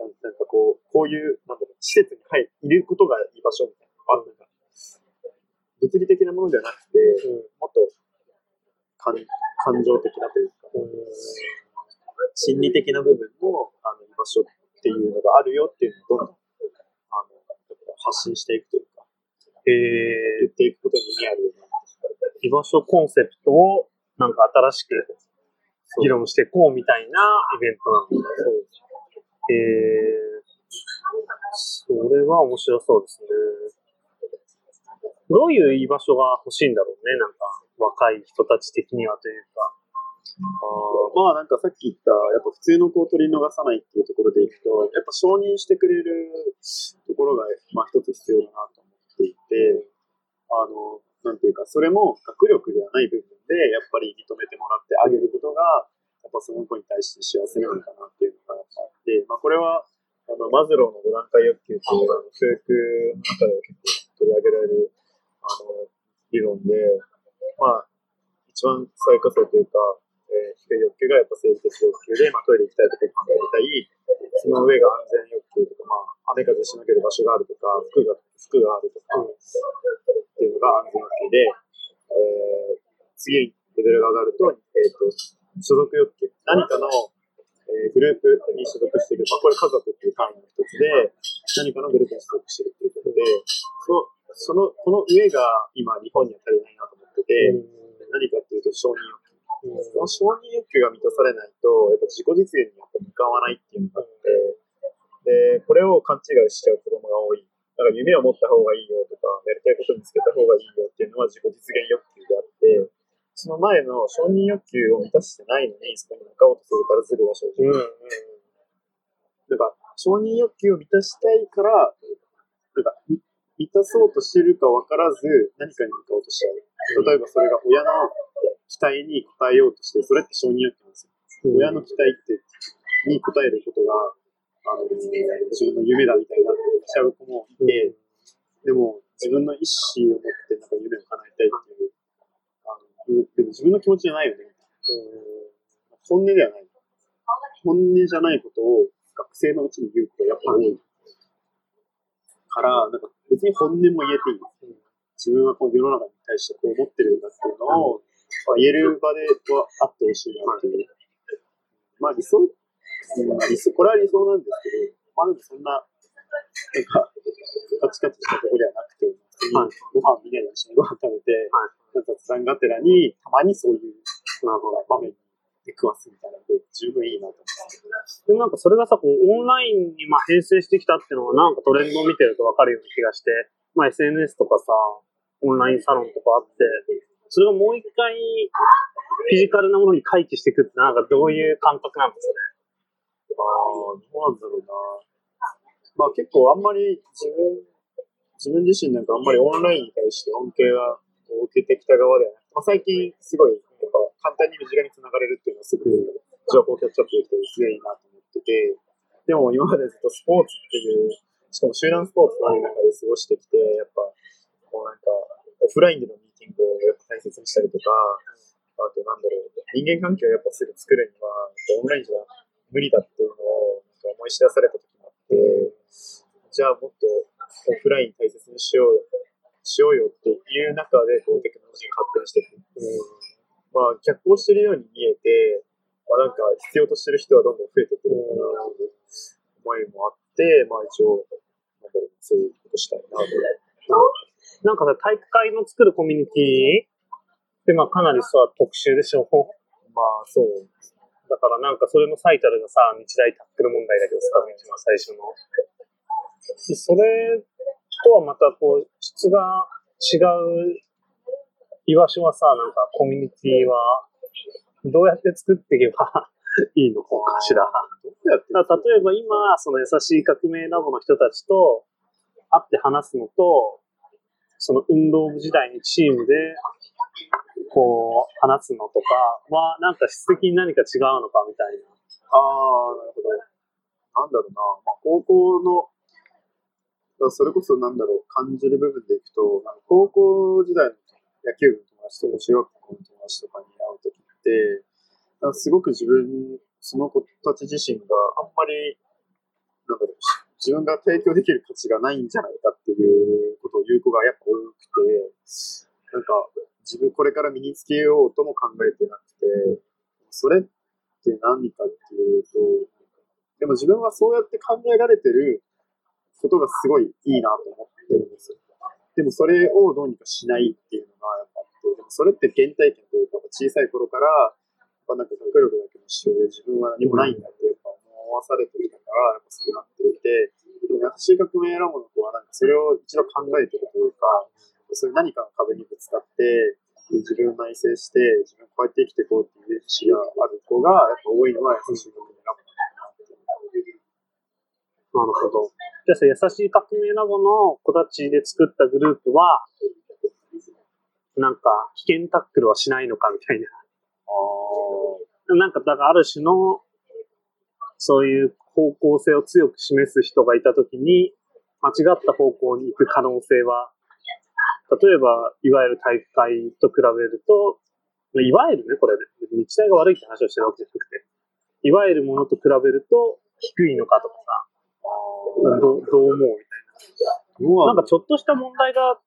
なんなんかこう、こういう、なんだろう、施設に入いることが居場所みたいなのがあるのが、物理的なものではなくて、もっと感感情的なというか、心理的な部分のあの居場所っていうのがあるよっていうのをどんどんあの発信していくというか、え言っていくことに意味あるよね。ー、居場所コンセプトをなんか新しく議論していこうみたいなイベントなんで。えー、それは面白そうですね。どういう居場所が欲しいんだろうね、なんか若い人たち的にはというか。あまあなんかさっき言った、やっぱ普通の子を取り逃さないっていうところでいくと、やっぱ承認してくれるところが、まあ一つ必要だなと思っていて、あの、なんていうか、それも学力ではない部分で、やっぱり認めてもらってあげることが、やっぱその子に対して幸せなのかなっていうのがあって、まあこれは、あの、マズローの5段階欲求っていう、あの、教育の中では結構取り上げられる、あの、理論で、まあ、一番最下層というか、えー低い欲求がやっぱ生理的欲求で、まあ、トイレ行きたいとか考えたい、その上が安全欲求とか、まあ、雨風しのげる場所があるとか、服が、服があるとか、っていうのが安全欲求で、えー次、レベルが上がると、えっ、と、所属欲求。何かの、えーグループに所属している、まあ、これ家族っていう単位の一つで、何かのグループに所属しているっていうことで、そその、この上が今日本には足りないなと思ってて、何かっていうと承認欲求。その承認欲求が満たされないと、やっぱ自己実現にやっぱ向かわないっていうのがあって、で、これを勘違いしちゃう子供が多い。だから夢を持った方がいいよとか、やりたいことを見つけた方がいいよっていうのは自己実現欲求であって、その前の承認欲求を満たしてないのに、そこに向かおうとするからずるが生じる。うんうんなんか、承認欲求を満たしたいから、なんか、み満たそうとしてるか分からず、何かに向かおうとしちゃう。例えばそれが親の期待に応えようとして、それって承認欲求なんですよ。親の期待って、に応えることが、あの、自分の夢だみたいになってきちゃう子もいて、でも、自分の意思を持って、なんか夢を叶えたいっていう、あの、でも自分の気持ちじゃないよね。本音ではない。本音じゃないことを学生のうちに言う子がやっぱ多い。から、なんか別に本音も言えていい。自分はこの世の中に対してこう思ってるんだっていうのを、まあ、言える場ではあってほしいなっていう。まあ理想、うん理想、これは理想なんですけど、まあでもそんな、なんか、カチカチしたところではなくて、普通にご飯みんなで一緒にご飯食べて、なんか雑談がてらに、たまにそういう、なんか場面に出くわすみたいなので、十分いいなと思って。でもなんかそれがさ、こうオンラインにまあ編成してきたっていうのはなんかトレンドを見てるとわかるような気がして、まあ SNS とかさ、オンラインサロンとかあって、それがもう一回フィジカルなものに回帰していくってなんかどういう感覚なんですかね？ああ、どうなんだろうな。まあ結構あんまり自分、自分自身なんかあんまりオンラインに対して恩恵は受けてきた側ではなくて、まあ、最近すごい、やっぱ簡単に身近につながれるっていうのはすごい情報キャッチアップできてすごいいいなと思ってて、でも今までずっとスポーツっていう、しかも集団スポーツの中で過ごしてきて、やっぱ、こうなんか、オフラインでのミーティングをやっぱ大切にしたりとか、あとなんだろう、人間関係をやっぱすぐ作るには、オンラインじゃ無理だっていうのを思い知らされた時もあって、じゃあもっとオフライン大切にしよう、しようよっていう中でこうテクノロジーが発展していく。まあ逆行してるように見えて、まあなんか必要としてる人はどんどん増えていってるかなという思いもあって、まあ一応、なんだろう、そういうことしたいなと。なんかさ、体育会の作るコミュニティってまあかなりさ、特殊でしょ。まあそう。だからなんかそれの最たるがさ、日大タックル問題だけどさ、一番最初の。でそれとはまたこう、質が違う居場所はさ、なんかコミュニティはどうやって作っていけば いいのかしら例えば今、その優しい革命ラボの人たちと、会って話すのと、その運動部時代にチームで、こう、話すのとかは、なんか質的に何か違うのかみたいな。ああ、なるほど。なんだろうな。まあ、高校の、それこそなんだろう、感じる部分でいくと、高校時代の野球部の友達とか中学校の友達とかに会うときって、すごく自分、その子たち自身があんまり、なんだろう、自分が提供できる価値がないんじゃないかっていうことを言う子がやっぱ多くて、なんか自分これから身につけようとも考えてなくて、それって何かっていうと、でも自分はそうやって考えられてることがすごいいいなと思ってるんですよ。でもそれをどうにかしないっていうのがやっぱあって、でもそれって原体験というか、小さい頃から、やっぱなんか学力だけの仕様で自分は何もないんだってやっぱ思わされてきたから、やっぱそうなっていて、でも優しい革命ラボの子はなんかそれを一度考えてるというか、それ何かの壁にぶつかって、自分を内省して、自分こうやって生きていこうっていう意思がある子が、やっぱ多いのは優しい革命ラボなるほど。じゃあさ、優しい革命ラボの子たちで作ったグループは、なんか、危険タックルはしないのかみたいな。あなんか、だからある種の、そういう方向性を強く示す人がいたときに、間違った方向に行く可能性は、例えば、いわゆる大会と比べると、いわゆるね、これ、日大が悪いって話をしてるわけじゃなくて、いわゆるものと比べると低いのかとかさ、どうどう思うみたいな。なんかちょっとした問題が、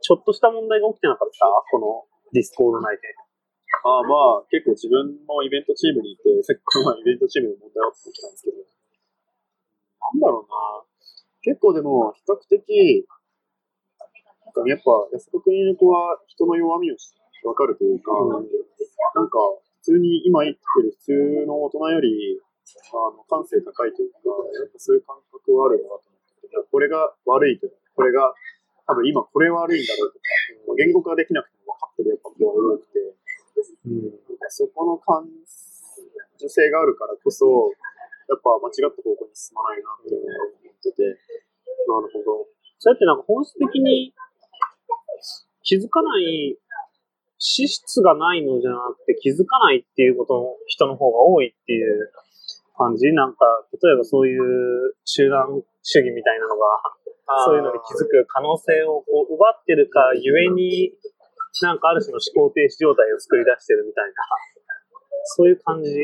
ちょっとした問題が起きてなかった？このディスコード内で。あまあ、結構自分もイベントチームにいて、さっきこの前イベントチームの問題が起きたんですけど、なんだろうな。結構でも、比較的、なんかやっぱ安子国の子は人の弱みを分かるというか、なんか普通に今生きてる普通の大人より、あの感性高いというか、やっぱそういう感覚はあるなと思ってて、これが悪いとか、これが多分今これ悪いんだろうとか、言語化できなくても分かってるやっぱ子が多くて、うん。そこの感受性があるからこそ、やっぱ間違った方向に進まないなって思ってて、なるほど。そうやってなんか本質的に気づかない、資質がないのじゃなくて気づかないっていうことの人の方が多いっていう感じなんか、例えばそういう集団主義みたいなのが、そういうのに気づく可能性をこう奪ってるかゆえに、なんかある種の思考停止状態を作り出してるみたいな、そういう感じ？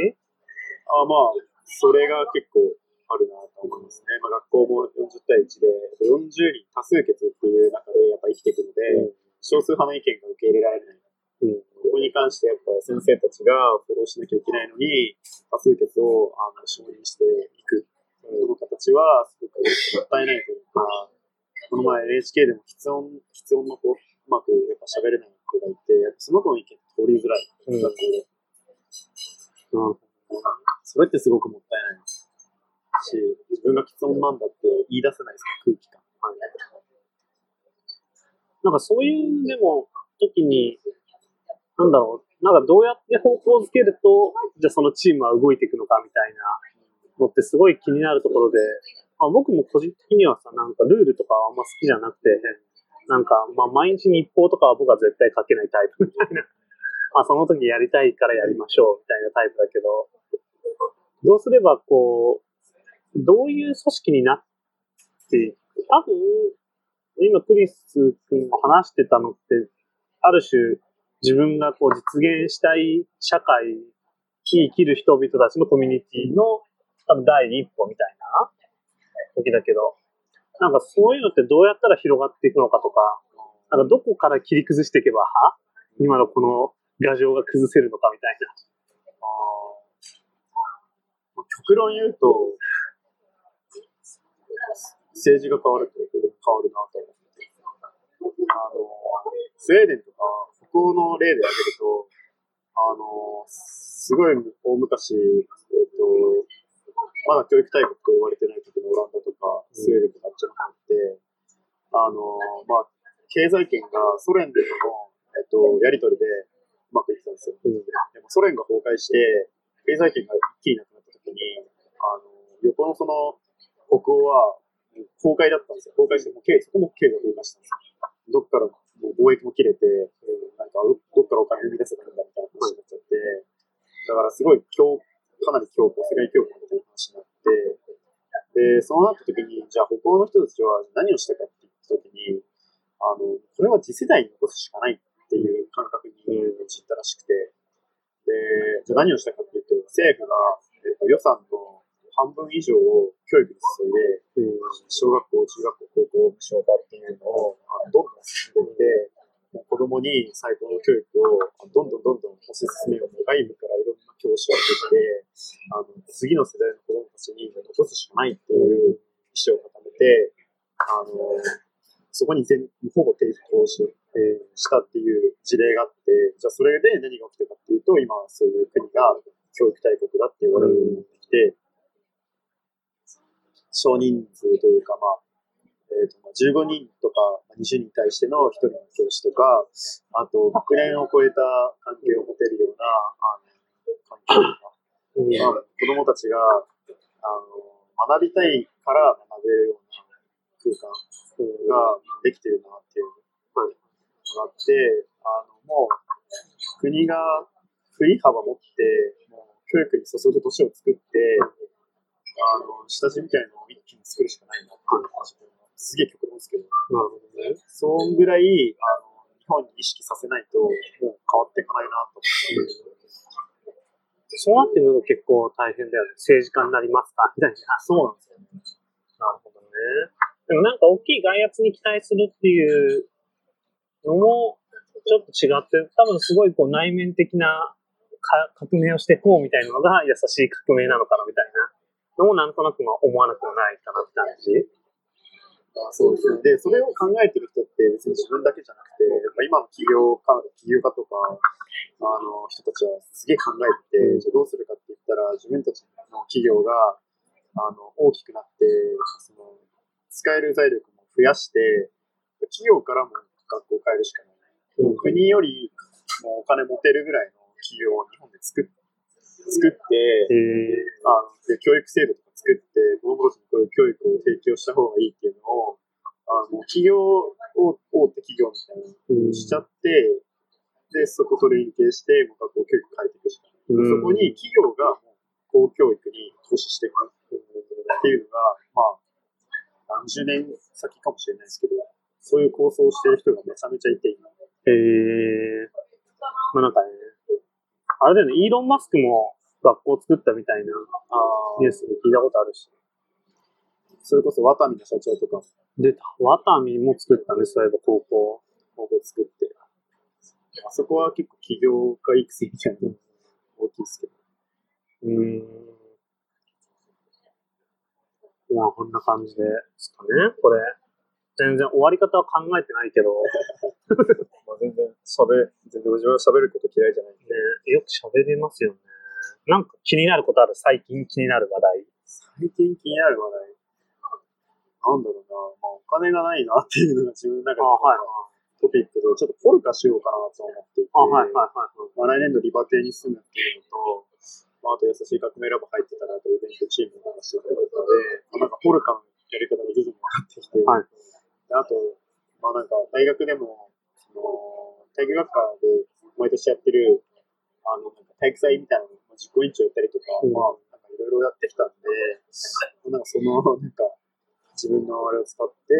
あまあ、それが結構あるなと思いますね。まあ、学校も40対1で、40人多数決っていう中でやっぱ生きていくので、少数派の意見が受け入れられない。うんここに関してやっぱ先生たちがフォローしなきゃいけないのに、多数決をあの承認していく。この形はすごくもったいないというか、この前 NHK でも喫音、喫音の子、うまくやっぱ喋れない子がいて、やっぱその子の意見通りづらい、うん学校で。うんそれってすごくもったいないし、自分が喫音なんだって言い出せないその空気感。なんかそういう、でも、時に、なんだろう、なんかどうやって方向づけると、じゃあそのチームは動いていくのかみたいなのってすごい気になるところで、まあ、僕も個人的にはさ、なんかルールとかはあんま好きじゃなくて、なんか、まあ毎日日報とかは僕は絶対書けないタイプみたいな。まあその時やりたいからやりましょうみたいなタイプだけど、どうすればこう、どういう組織になっていく多分、今クリス君も話してたのって、ある種自分がこう実現したい社会に生きる人々たちのコミュニティの多分第一歩みたいな時だけど、なんかそういうのってどうやったら広がっていくのかとか、なんかどこから切り崩していけば、今のこの牙城が崩せるのかみたいな。あ極論言うと、政治が変わると変わるなと思って。あの、スウェーデンとか、北欧の例で挙げると、あの、すごい大昔、えっ、と、まだ教育大国と呼ばれてない時のオランダとか、スウェーデンとかあっちの方って、あの、まあ、経済圏がソ連での、えっ、と、やりとりでうまくいってたんですよ。でもソ連が崩壊して、経済圏が一気になくなった時に、あの、横のその、北欧は、崩壊だったんですよ。崩壊して、もう経そこも経済崩壊したんですよ。どっからもう貿易も切れて、なんかどっからお金生み出せばいいんだみたいな話になっちゃって、だからすごい強、かなり強固、世界強固みたいな話になって、で、そうなった時に、じゃあ北欧の人たちは何をしたかって言った時に、あの、これは次世代に残すしかないっていう感覚に陥ったらしくて、で、じゃあ何をしたかっていうと、政府が、えっと、予算の半分以上を教育に注いで、小学校、中学校、高校、無償化っていうのをどんどん進めていって、子供に最高の教育をどんどんどんどん推し進めよう。外部からいろんな教師を当てて、あの次の世代の子供たちに残すしかないっていう意思を固めて、あのそこに全ほぼ定投資えーしたっていう事例があって、じゃあそれで何が起きたかっていうと、今そういう国が教育大国だって言われるようになってきて、少人数というか、まあ、えーとまあ、15人とかまあ20人に対しての1人の教師とか、あと学年を超えた関係を持てるようなあの関係とか、うん。まあ、子供たちがあの学びたいから学べるような空間ができてるなっていうのがあって、あのもう国が振り幅持って、もう教育に注ぐ年を作って、あの下地みたいなのを一気に作るしかないなっていう話すげえ極論ですけど、なるほどね。そんぐらいあの日本に意識させないと、もう変わっていかないなと思って。そうなってくると結構大変だよね。政治家になりますかみたいな。そうなんですよね。なるほどね。でもなんか大きい外圧に期待するっていうのもちょっと違って、多分すごいこう内面的なか革命をしていこうみたいなのが優しい革命なのかなみたいなのもなんとなくまあ思わなくもないかなって感じ。あそうですね。で、それを考えてる人って別に自分だけじゃなくて、やっぱ今の起業家、起業家とか、あの人たちはすげえ考えてて、じゃあどうするかって言ったら、自分たちの企業があの大きくなって、その使える財力も増やして、企業からも学校を変えるしかない。うん。国よりもうお金持てるぐらいの企業を日本で作っ作って、へあので教育制度とか作って、子供たちにこういう教育を提供した方がいいっていうのを、あの企業を大手企業みたいなのうんしちゃって、で、そこと連携して、学校教育変えていくしかない。うんそこに企業がもう公教育に投資していくっていうのが、まあ、何十年先かもしれないですけど、そういう構想をしてる人がめちゃめちゃいて、今へえ。まあなんかね、あれだよね、イーロン・マスクも学校作ったみたいなあニュースで聞いたことあるし。それこそワタミの社長とかもで、ワタミも作ったね、そういえば高校。高校作って、あそこは結構起業家育成みたいなの大きいですけど。うーん。まあ、こんな感じですかね、これ。全然終わり方は考えてないけど、まあ、全然喋、全然自分は喋ること嫌いじゃないんで。ね、よく喋れますよね。なんか気になることある？最近気になる話題。最近気になる話題？なんだろうな、まあ、お金がないなっていうのが自分の中でトピックで、ちょっとポルカしようかなと思っていて、あ、はいはいはいまあ、来年度リバティに住むっていうのと、まあ、あと優しい革命ラボ入ってたら、あとイベントチームの話とかで、まあ、なんかポルカのやり方が徐々に分かってきて、はい。であと、まあなんか大学でも、その体育学科で毎年やってる、あの、なんか体育祭みたいなの、まあ実行委員長やったりとか、うん。まあ、なんかいろいろやってきたんで、なんかその、なんか、自分のあれを使って、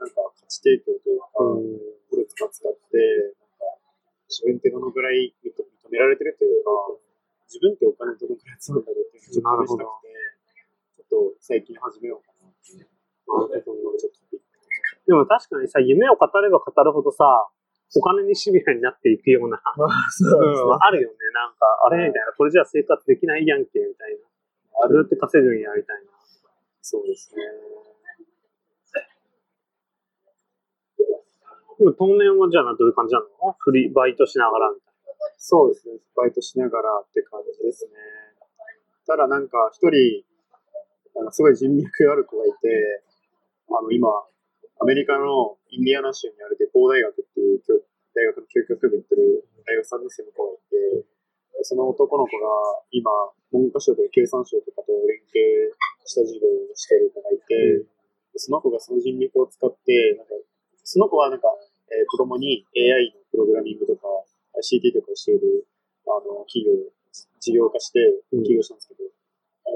なんか価値提供というか、はい。これを使って、なんか、自分ってどのぐらい認認められてるというか、自分ってお金どのぐらい積むんだろうっていうのをちょっと試したくて、ちょっと最近始めようかなってでも確かにさ、夢を語れば語るほどさ、お金にシビアになっていくような、まあ、そうん、あるよね。なんか、あれみたいな、これじゃ生活できないやんけ、みたいな。どうやって稼ぐんや、みたいな。そうですね。でも当面はじゃあどういう感じなの？フリー、バイトしながらみたいそうですね。バイトしながらって感じですね。ただなんか一人、すごい人脈ある子がいて、あの今、アメリカのインディアナ州にあるデポー大学っていう教大学の教育学部行ってる大学3年生の子がいて、その男の子が今、文科省とか経産省とかと連携した授業をしてる子がいて、その子がその人脈を使って、なんか、その子はなんか、えー子供に AI のプログラミングとか、CT とかをしている、あの、企業、事業化してうん。起業したんですけど、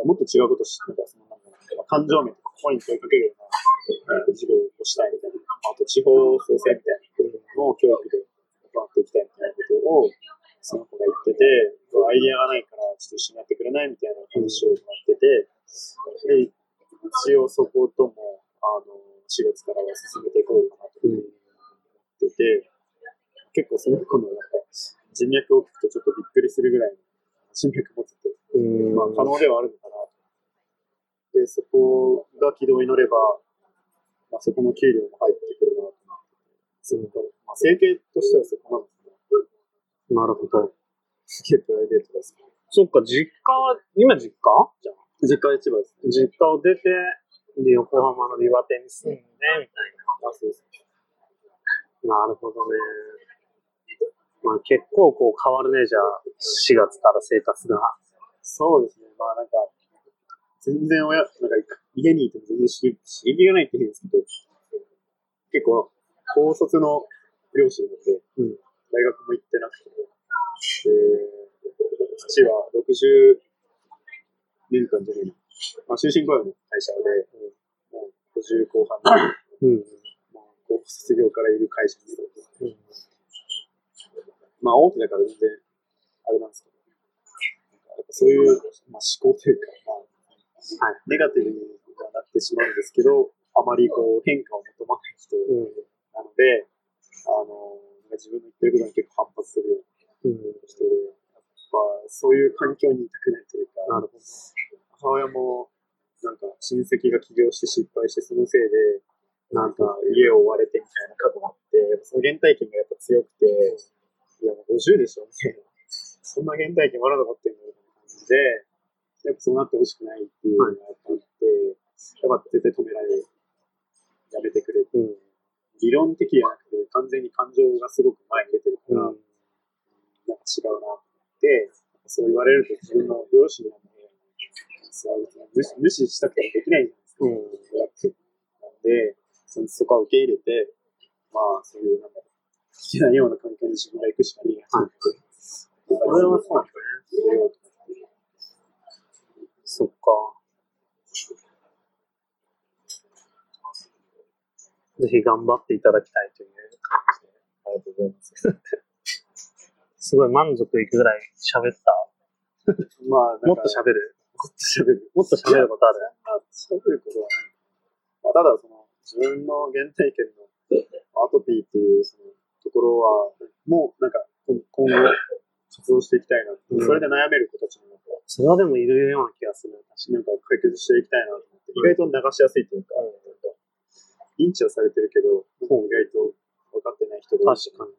もっと違うことし、なんかその、なんか感情面とか、コイン問いかけるような、なんか事業をしたいみたいな、あと地方創生みたいなのを教育で行っていきたいみたいなことを、その子が言ってて、アイディアがないから、ちょっと一緒にやってくれないみたいな話をもらってて、で、一応そことも、あの、4月からは進めていこうかなと思ってて、結構その子のなんか人脈を聞くとちょっとびっくりするぐらいの人脈持って。まあ可能ではあるのかなと。で、そこが軌道に乗れば、まあ、そこの給料も入ってくるなと思っまあ、整形としてはそこなんですけど、なるほど。すげえプライベートです。そっか、実家は、今実家？じゃん。実家市場ですね。実家を出て、で、横浜の岩手に住んで、みたい。な。なるほどね。まあ結構こう変わるね、じゃあ、4月から生活が。そうですね。まあなんか、全然親、なんか家にいても全然刺激がないって言うんですけど、結構、高卒の両親なので、うん大学も行ってなくて、で、父は60年間じゃないな、まあ、終身雇用の会社で、もう50後半で、うん。もう卒業からいる会社にうん。まあ大手だから全然、あれなんですけど、なんかやっぱそういう、まあ、思考というか、まあ、はいネガティブにはなってしまうんですけど、あまりこう変化を求まない人うん。なので、あの、自分の言ってることに結構反発するよううん。な人で、やっぱそういう環境にいたくないというか、なるほど。母親も、なんか親戚が起業して失敗して、そのせいで、なんか家を追われてみたいな過去があって、その原体験がやっぱ強くて、いやもう50でしょみたいな。そんな原体験まだ残ってるのみたいな感じで、やっぱそうなってほしくないっていうのがあって、やっぱ絶対止められる。やめてくれって。うん。理論的じゃなくて、完全に感情がすごく前に出てるから、うん。なんか違うなって、そう言われると自分の両親なので、そう無視無視したくてもできないじゃないですか。うん。なんで、そのそこは受け入れて、まあ、そういう、なんだろう、好きなような環境に自分が行くしかないなと思って。それはそうなんだね。そっか。ぜひ頑張っていただきたいという感じで。ありがとうございます。すごい満足いくぐらい喋った。まあ、もっと喋る？喋る。もっと喋る。もっと喋ることある？そんな喋ることはない。まあ、ただ、その、自分の原体験のアトピーっていうそのところは、もうなんか今今後活動していきたいな、うんそれで悩める子たちもそれはでもいるような気がする。確なんか解決していきたいなと思って、意外と流しやすいというか、なんか認知はされてるけど、意外と分かってない人が多い確かに。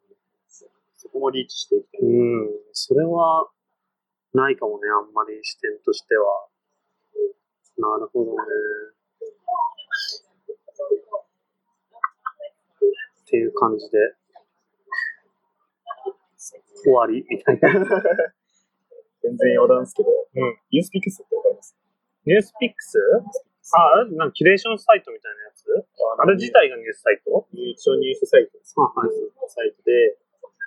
そこもリーチしていきたいな。うん。それは、ないかもね、あんまり視点としては。なるほどね。っていう感じで、終わりみたいな。全然余談ですけど、うんユースピックスってわかります？ニュースピックス？あ、なんかキュレーションサイトみたいなやつ？あれ自体がニュースサイト？一応ニュースサイトです。あはいニュースサイトで、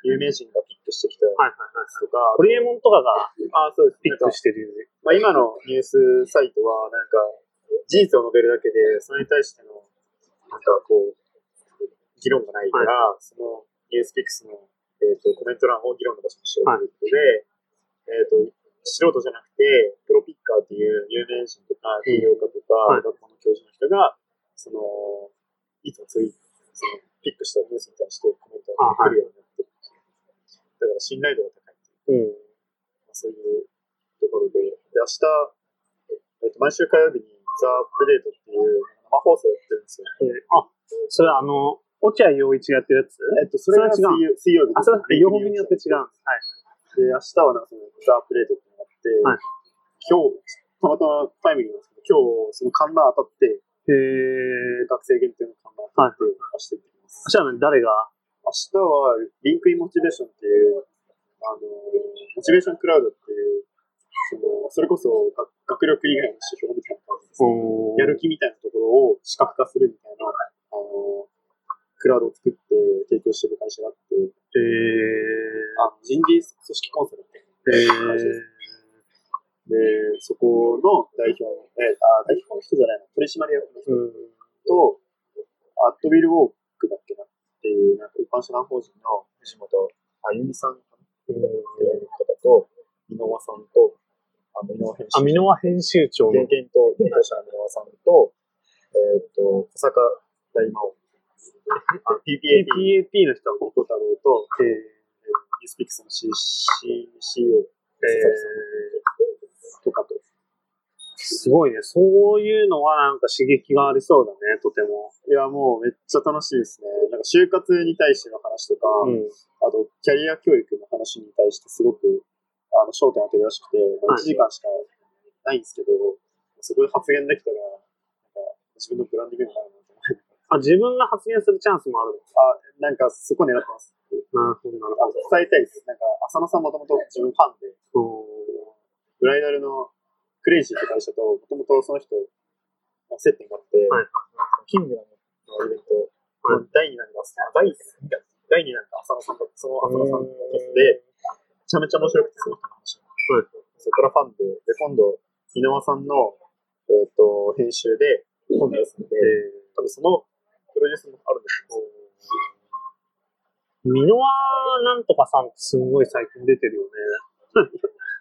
有名人がピックしてきたやはいはいはい。つとか、ホリエモンとかがあ、そうです。ピックしてる。まあ、今のニュースサイトは、なんか、事実を述べるだけで、それに対しての、なんかこう、議論がないから、そのニュースピックスの、えっとコメント欄を議論の場所にしようということで、えっと素人じゃなくて、プロピッカーっていう有名人とか、起業家とはいか、学校の教授の人が、その、いつもツイそのピックしたニュースに対してコメントが来るようになってるっていう。だから信頼度が高いっていう。うん。まあそういうところで、で明日、えっと、毎週火曜日にザ・アップデートっていう生放送やってるんですよ。えーあ、それはあの、落合陽一がやってるやつ？えっと、それが水曜水曜日あ、それは両方によって違うんです。はい。で、明日はなんかそのザ・プデートっていうのがあって、はい今日、たまたまタイムリーなんですけど、今日、その観覧当たって、へえ。学生限定の観覧当たって、明日行ってきます。じゃあね、誰が？明日は、リンクインモチベーションっていう、あの、モチベーションクラウドっていう、その、それこそ学学力以外の指標みたいな感じでですよ。おーやる気みたいなところを視覚化するみたいな、あの、クラウドを作って提供してる会社があって、えー、あの人事組織コンサルってえ会社です。で、そこの代表、えあ代表の人じゃないの、取締役の人。と、アットビルウォークだっけなっていう、なんか一般社団法人の藤本あゆみさんっていう方と、箕輪さんと、あの、箕輪編集あ、箕輪編集長の現。現と、現当社の箕輪さんと、えっ、と、小坂大魔王、PPAP PPAP の人は、小太郎と、えー、ニュースピックスの C C CEO とかと、すごいね。そういうのはなんか刺激がありそうだね、とても。いや、もうめっちゃ楽しいですね。なんか就活に対しての話とか、うん。あと、キャリア教育の話に対してすごく、あの、焦点当てるらしくて、まあはい1時間しかないんですけど、そこで発言できたら、なんか、自分のブランディングになるな。あ、自分が発言するチャンスもあるあ、なんか、そこ狙ってます。のなるほど、なるあの伝えたいです。なんか、浅野さんもともと自分ファンで、ほど。ブライダルのクレイジーって会社と、もともとその人、まあ接点があって、はいキングダムのイベント、はい。の第2弾が、あ第2弾第2弾が浅野さんと、その浅野さんのキャスで、めちゃめちゃ面白くて、その人の話が。はいそこからファンで、で、今度、井上さんの、えっ、と、編集で本出すので、多分そのプロデュースもあるんですよ。箕輪なんとかさんってすんごい最近出てるよね。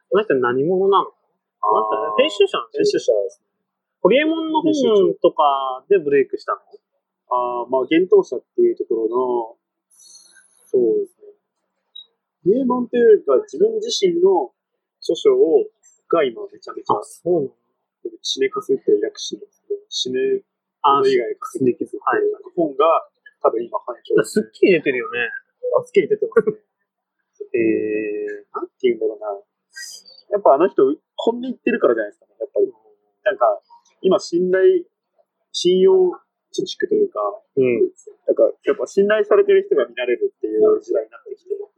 この人何者なの？あの人編集者なん編ですよ。集者ですね。ホリエモンの本とかでブレイクしたの？ああ、まあ、幻冬者っていうところの、そうですね。名門というよりか、自分自身の著書を、が今めちゃめちゃ、そうなの死ねかすって略してるんですけど、あこと以外できずはい本が多分今反響すっきり出てるよね。あ、すっきり出てますね。えなんて言うんだろうな。やっぱあの人、本音言ってるからじゃないですかね、やっぱり。なんか、今信頼、信用貯蓄というか、ー、うん。なんか、やっぱ信頼されてる人が見られるっていう時代になってきて、なんか、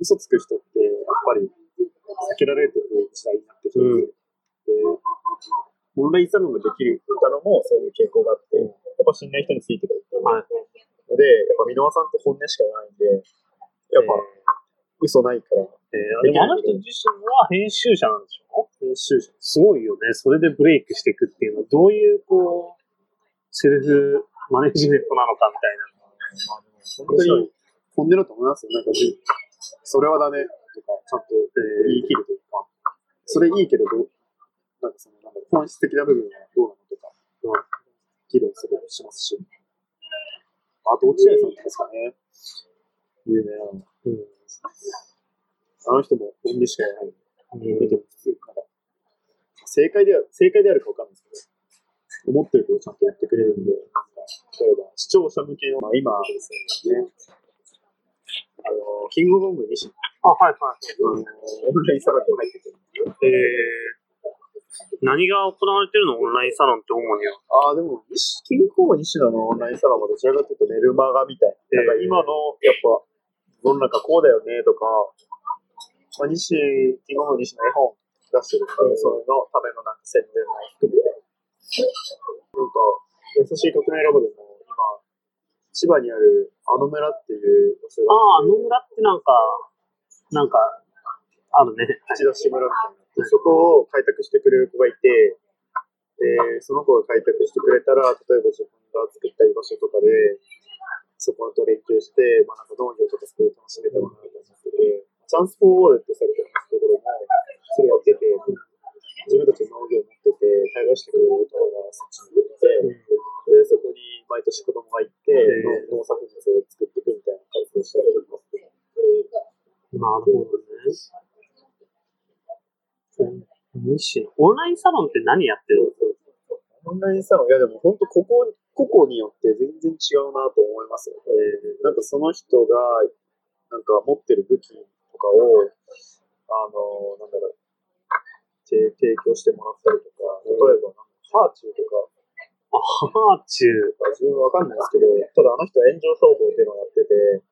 嘘つく人って、やっぱり、避けられてくる時代になってきて、うんで、オンラインサロンができるのもそういう傾向があって、やっぱ信頼人についてくるはい。ので、やっぱ箕輪さんって本音しかないんで、やっぱ、嘘ないから、えー、でもあの人自身は編集者なんでしょ？編集者。すごいよね。それでブレイクしていくっていうのは、どういう、こう、セルフマネジメントなのかみたいな。まあでも本当に本音だと思いますよ。なんか、それはダメとか、ちゃんと言い切るというか、それいいけどなんかその、なんだろう本質的な部分はどうなのとか、議論するしますし。あと、落合さんですかね。有名なの。うん。あの人も本音しか言わない。うん見ても普通から。正解では、正解であるかわかんないですけど、思ってることをちゃんと言ってくれるんで、なんか例えば、視聴者向けの、まあ、今ですね、あの、キングコング西野あ、はいはい。あのオンラインサロンに入ってて、えー、何が行われてるの？オンラインサロンって主には。ああ、でも、西キングコング西野のオンラインサロンはどちらかというとメルマガみたいな。なんか今の、やっぱ、世の中こうだよねとか、まあ、西、キングコング西野絵本出してるんで、それのためのなんか宣伝も含めて、なんか、優しい革命ラボでも今、千葉にあるあの村っていう場所ああ、あがの村ってなんか、なんか、あるね。口出し村みたいな。でそこを開拓してくれる子がいて、で、その子が開拓してくれたら、例えば自分が作った居場所とかで、そこと連携して、まあ、なんか農業とかすごい楽しめたらなと思ってて、チャンスフォーオールってされてるところも、それやってて、自分たちの農業を持ってて、対話してくれるところがそっちに出てて、で、そこに毎年子供が行って、農農作物を作っていくみたいな活動をしたりとか。なるほどね。西野。オンラインサロンって何やってるの？オンラインサロン、いやでも本当ここ、個々によって全然違うなと思いますよ。なんかその人が、なんか持ってる武器とかを、あの、なんだろう、提提供してもらったりとか、例えば、ハーチューとか、あ、ハーチュー。自分わかんないですけど、ただあの人は炎上商法っていうのをやってて、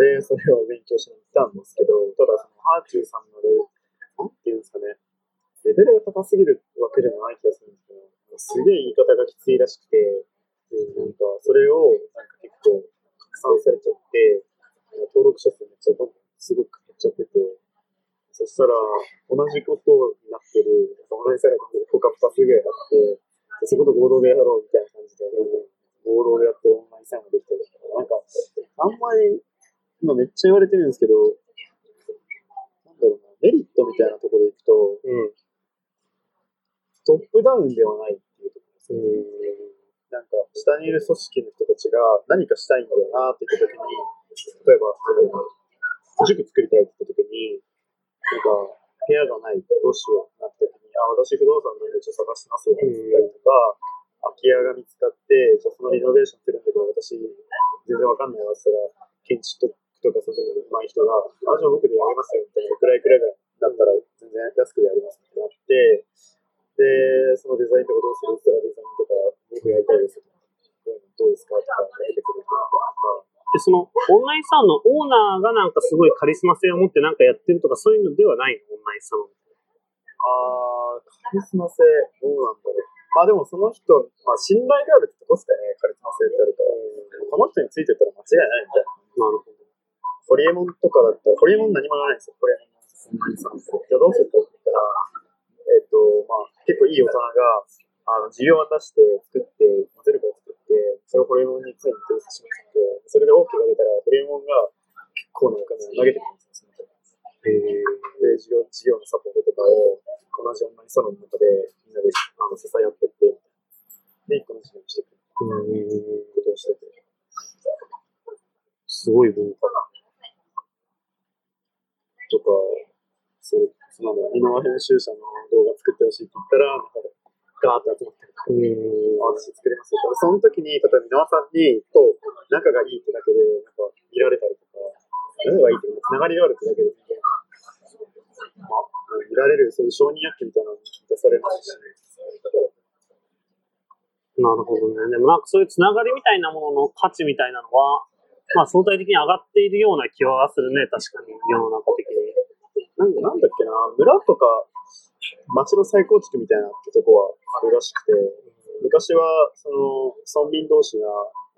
で、それを勉強しに行ったんですけど、ただそのハーチューさんのレなんていうんですかね、レベルが高すぎるわけでもない気がするんですけど、すげえ言い方がきついらしくて、なんかそれをなんか結構拡散されちゃって、登録者数めっちゃすごく減っちゃってて、そしたら同じことになってるオンラインサロンが他2つぐらいあって、でそこと合同でやろうみたいな感じで、合同でやってオンラインサロンができたりとか、なんかあんまり今めっちゃ言われてるんですけど、メリットみたいなところでいくと、うん。トップダウンではないっていうところですね。なんか、下にいる組織の人たちが何かしたいんだよなって言った時に、例えば、塾作りたいって言った時に、なんか、部屋がない、どうしようってなった時に、あ、私不動産なんでちょっと探してますよって言ったりとか、空き家が見つかって、じゃあそのリノベーションするんだけど、私、全然わかんないわって言ったら、建築とかそういうの上手い人が、あ、じゃあ僕でやりますよみたいな、いくらいくらぐらいだったら全然安くでやりますってなって、で、そのデザインとかどうするって言ったらデザインとか僕やりたいですとか、どうですかとかやってくる人とか、で、その、オンラインサロンのオーナーがなんかすごいカリスマ性を持ってなんかやってるとかそういうのではないの？オンラインサロン。あー、カリスマ性、どうなんだろう。まあでもその人、まあ信頼があるってとこですかね、カリスマ性ってあるから。この人についてたら間違いないみたいな。なるほど。ホリエモンとかだったら、ホリエモン何もないんですよ、ホリエモンのオンラインサロンって。じゃあどうするかって言ったら、えっ、と、まあ結構いい大人が、あの、事業を渡して作って、モデルを作って、それをホリエモンに常に提出しまくって、それで OK が出たら、ホリエモンが結構なお金を投げてくるんですよ、その人がで、事業、事業のサポートとかを同じオンラインサロンの中でみんなであの支え合ってって、で、一個の事業にしてくることをしてて。すごい文化だ。とか、そういう、その、井上編集者の動画作ってほしいって言ったら、なんか、ガーって集まってる。あ私作れますよ。その時に、例えば、箕輪さんに、と、仲がいいってだけで、なんか、見られたりとか、仲がいいっていうか、つながりがあるってだけで、まあ、見られる、そういう承認薬みたいなのに出されますし、なるほどね。でもなんかそういうつながりみたいなものの価値みたいなのは、まあ相対的に上がっているような気はするね、確かに世の中的に。なんなんだっけな、村とか、町の再構築みたいなってとこはあるらしくて、昔は、その、村民同士が、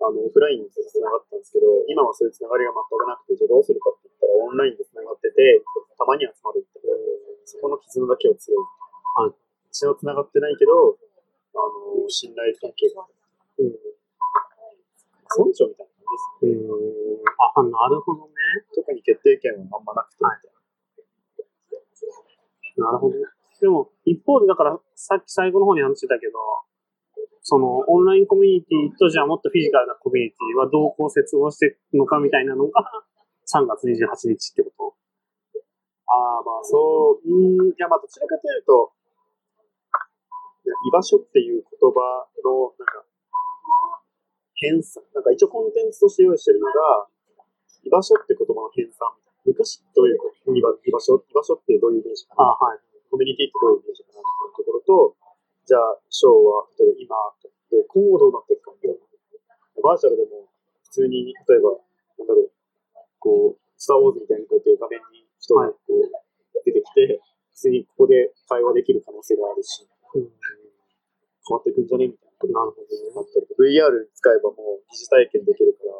あの、オフラインで繋がってたんですけど、今はそういう繋がりが全くなくて、じゃあどうするかって言ったら、オンラインで繋がってて、たまに集まるって。そこの絆だけは強い。はい。血の繋がってないけど、あの、信頼関係がある。うん。村長みたいな感じですね。うん。あ、なるほどね。特に決定権はあんまなくて、はいなるほど。でも、一方で、だから、さっき最後の方に話してたけど、その、オンラインコミュニティと、じゃあもっとフィジカルなコミュニティはどうこう接合していくのかみたいなのが、3月28日ってことああ、まあそう、うん、いやまあどちらかというと、いや居場所っていう言葉の、なんか、編纂、なんか一応コンテンツとして用意してるのが、居場所って言葉の編纂。昔どういう居場所居場所ってどういうイメージかなあ、はい。コミュニティってどういうイメージかなみたいなところと、じゃあ、ショーは、例えば今、で今後どうなっていくかみたいな。バーチャルでも、普通に、例えば、なんだろう、こう、スター・ウォーズみたいにこうやって画面に人がこう出てきて、普通にここで会話できる可能性があるし、うん。変わっていくんじゃね？みたいななるほどね。VR 使えばもう疑似体験できるから、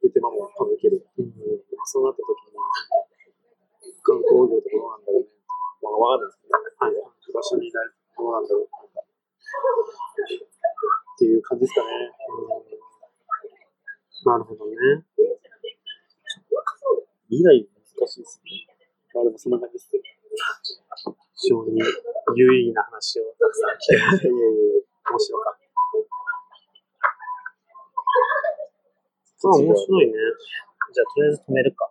行く手間も省ける。うん。そうなった時に、観光業とかどうなん。だろうね。まあ、わかん。ないですけど、はい。場所になる、どうなん。だろう。っていう感じですかね。うん。なるほどね。未来難しいですね。まあでもそん。な感じです。非常に有意義な話をたくさん。聞けましやいやいや。面白かった。あ、面白いね。じゃあ、とりあえず止めるか。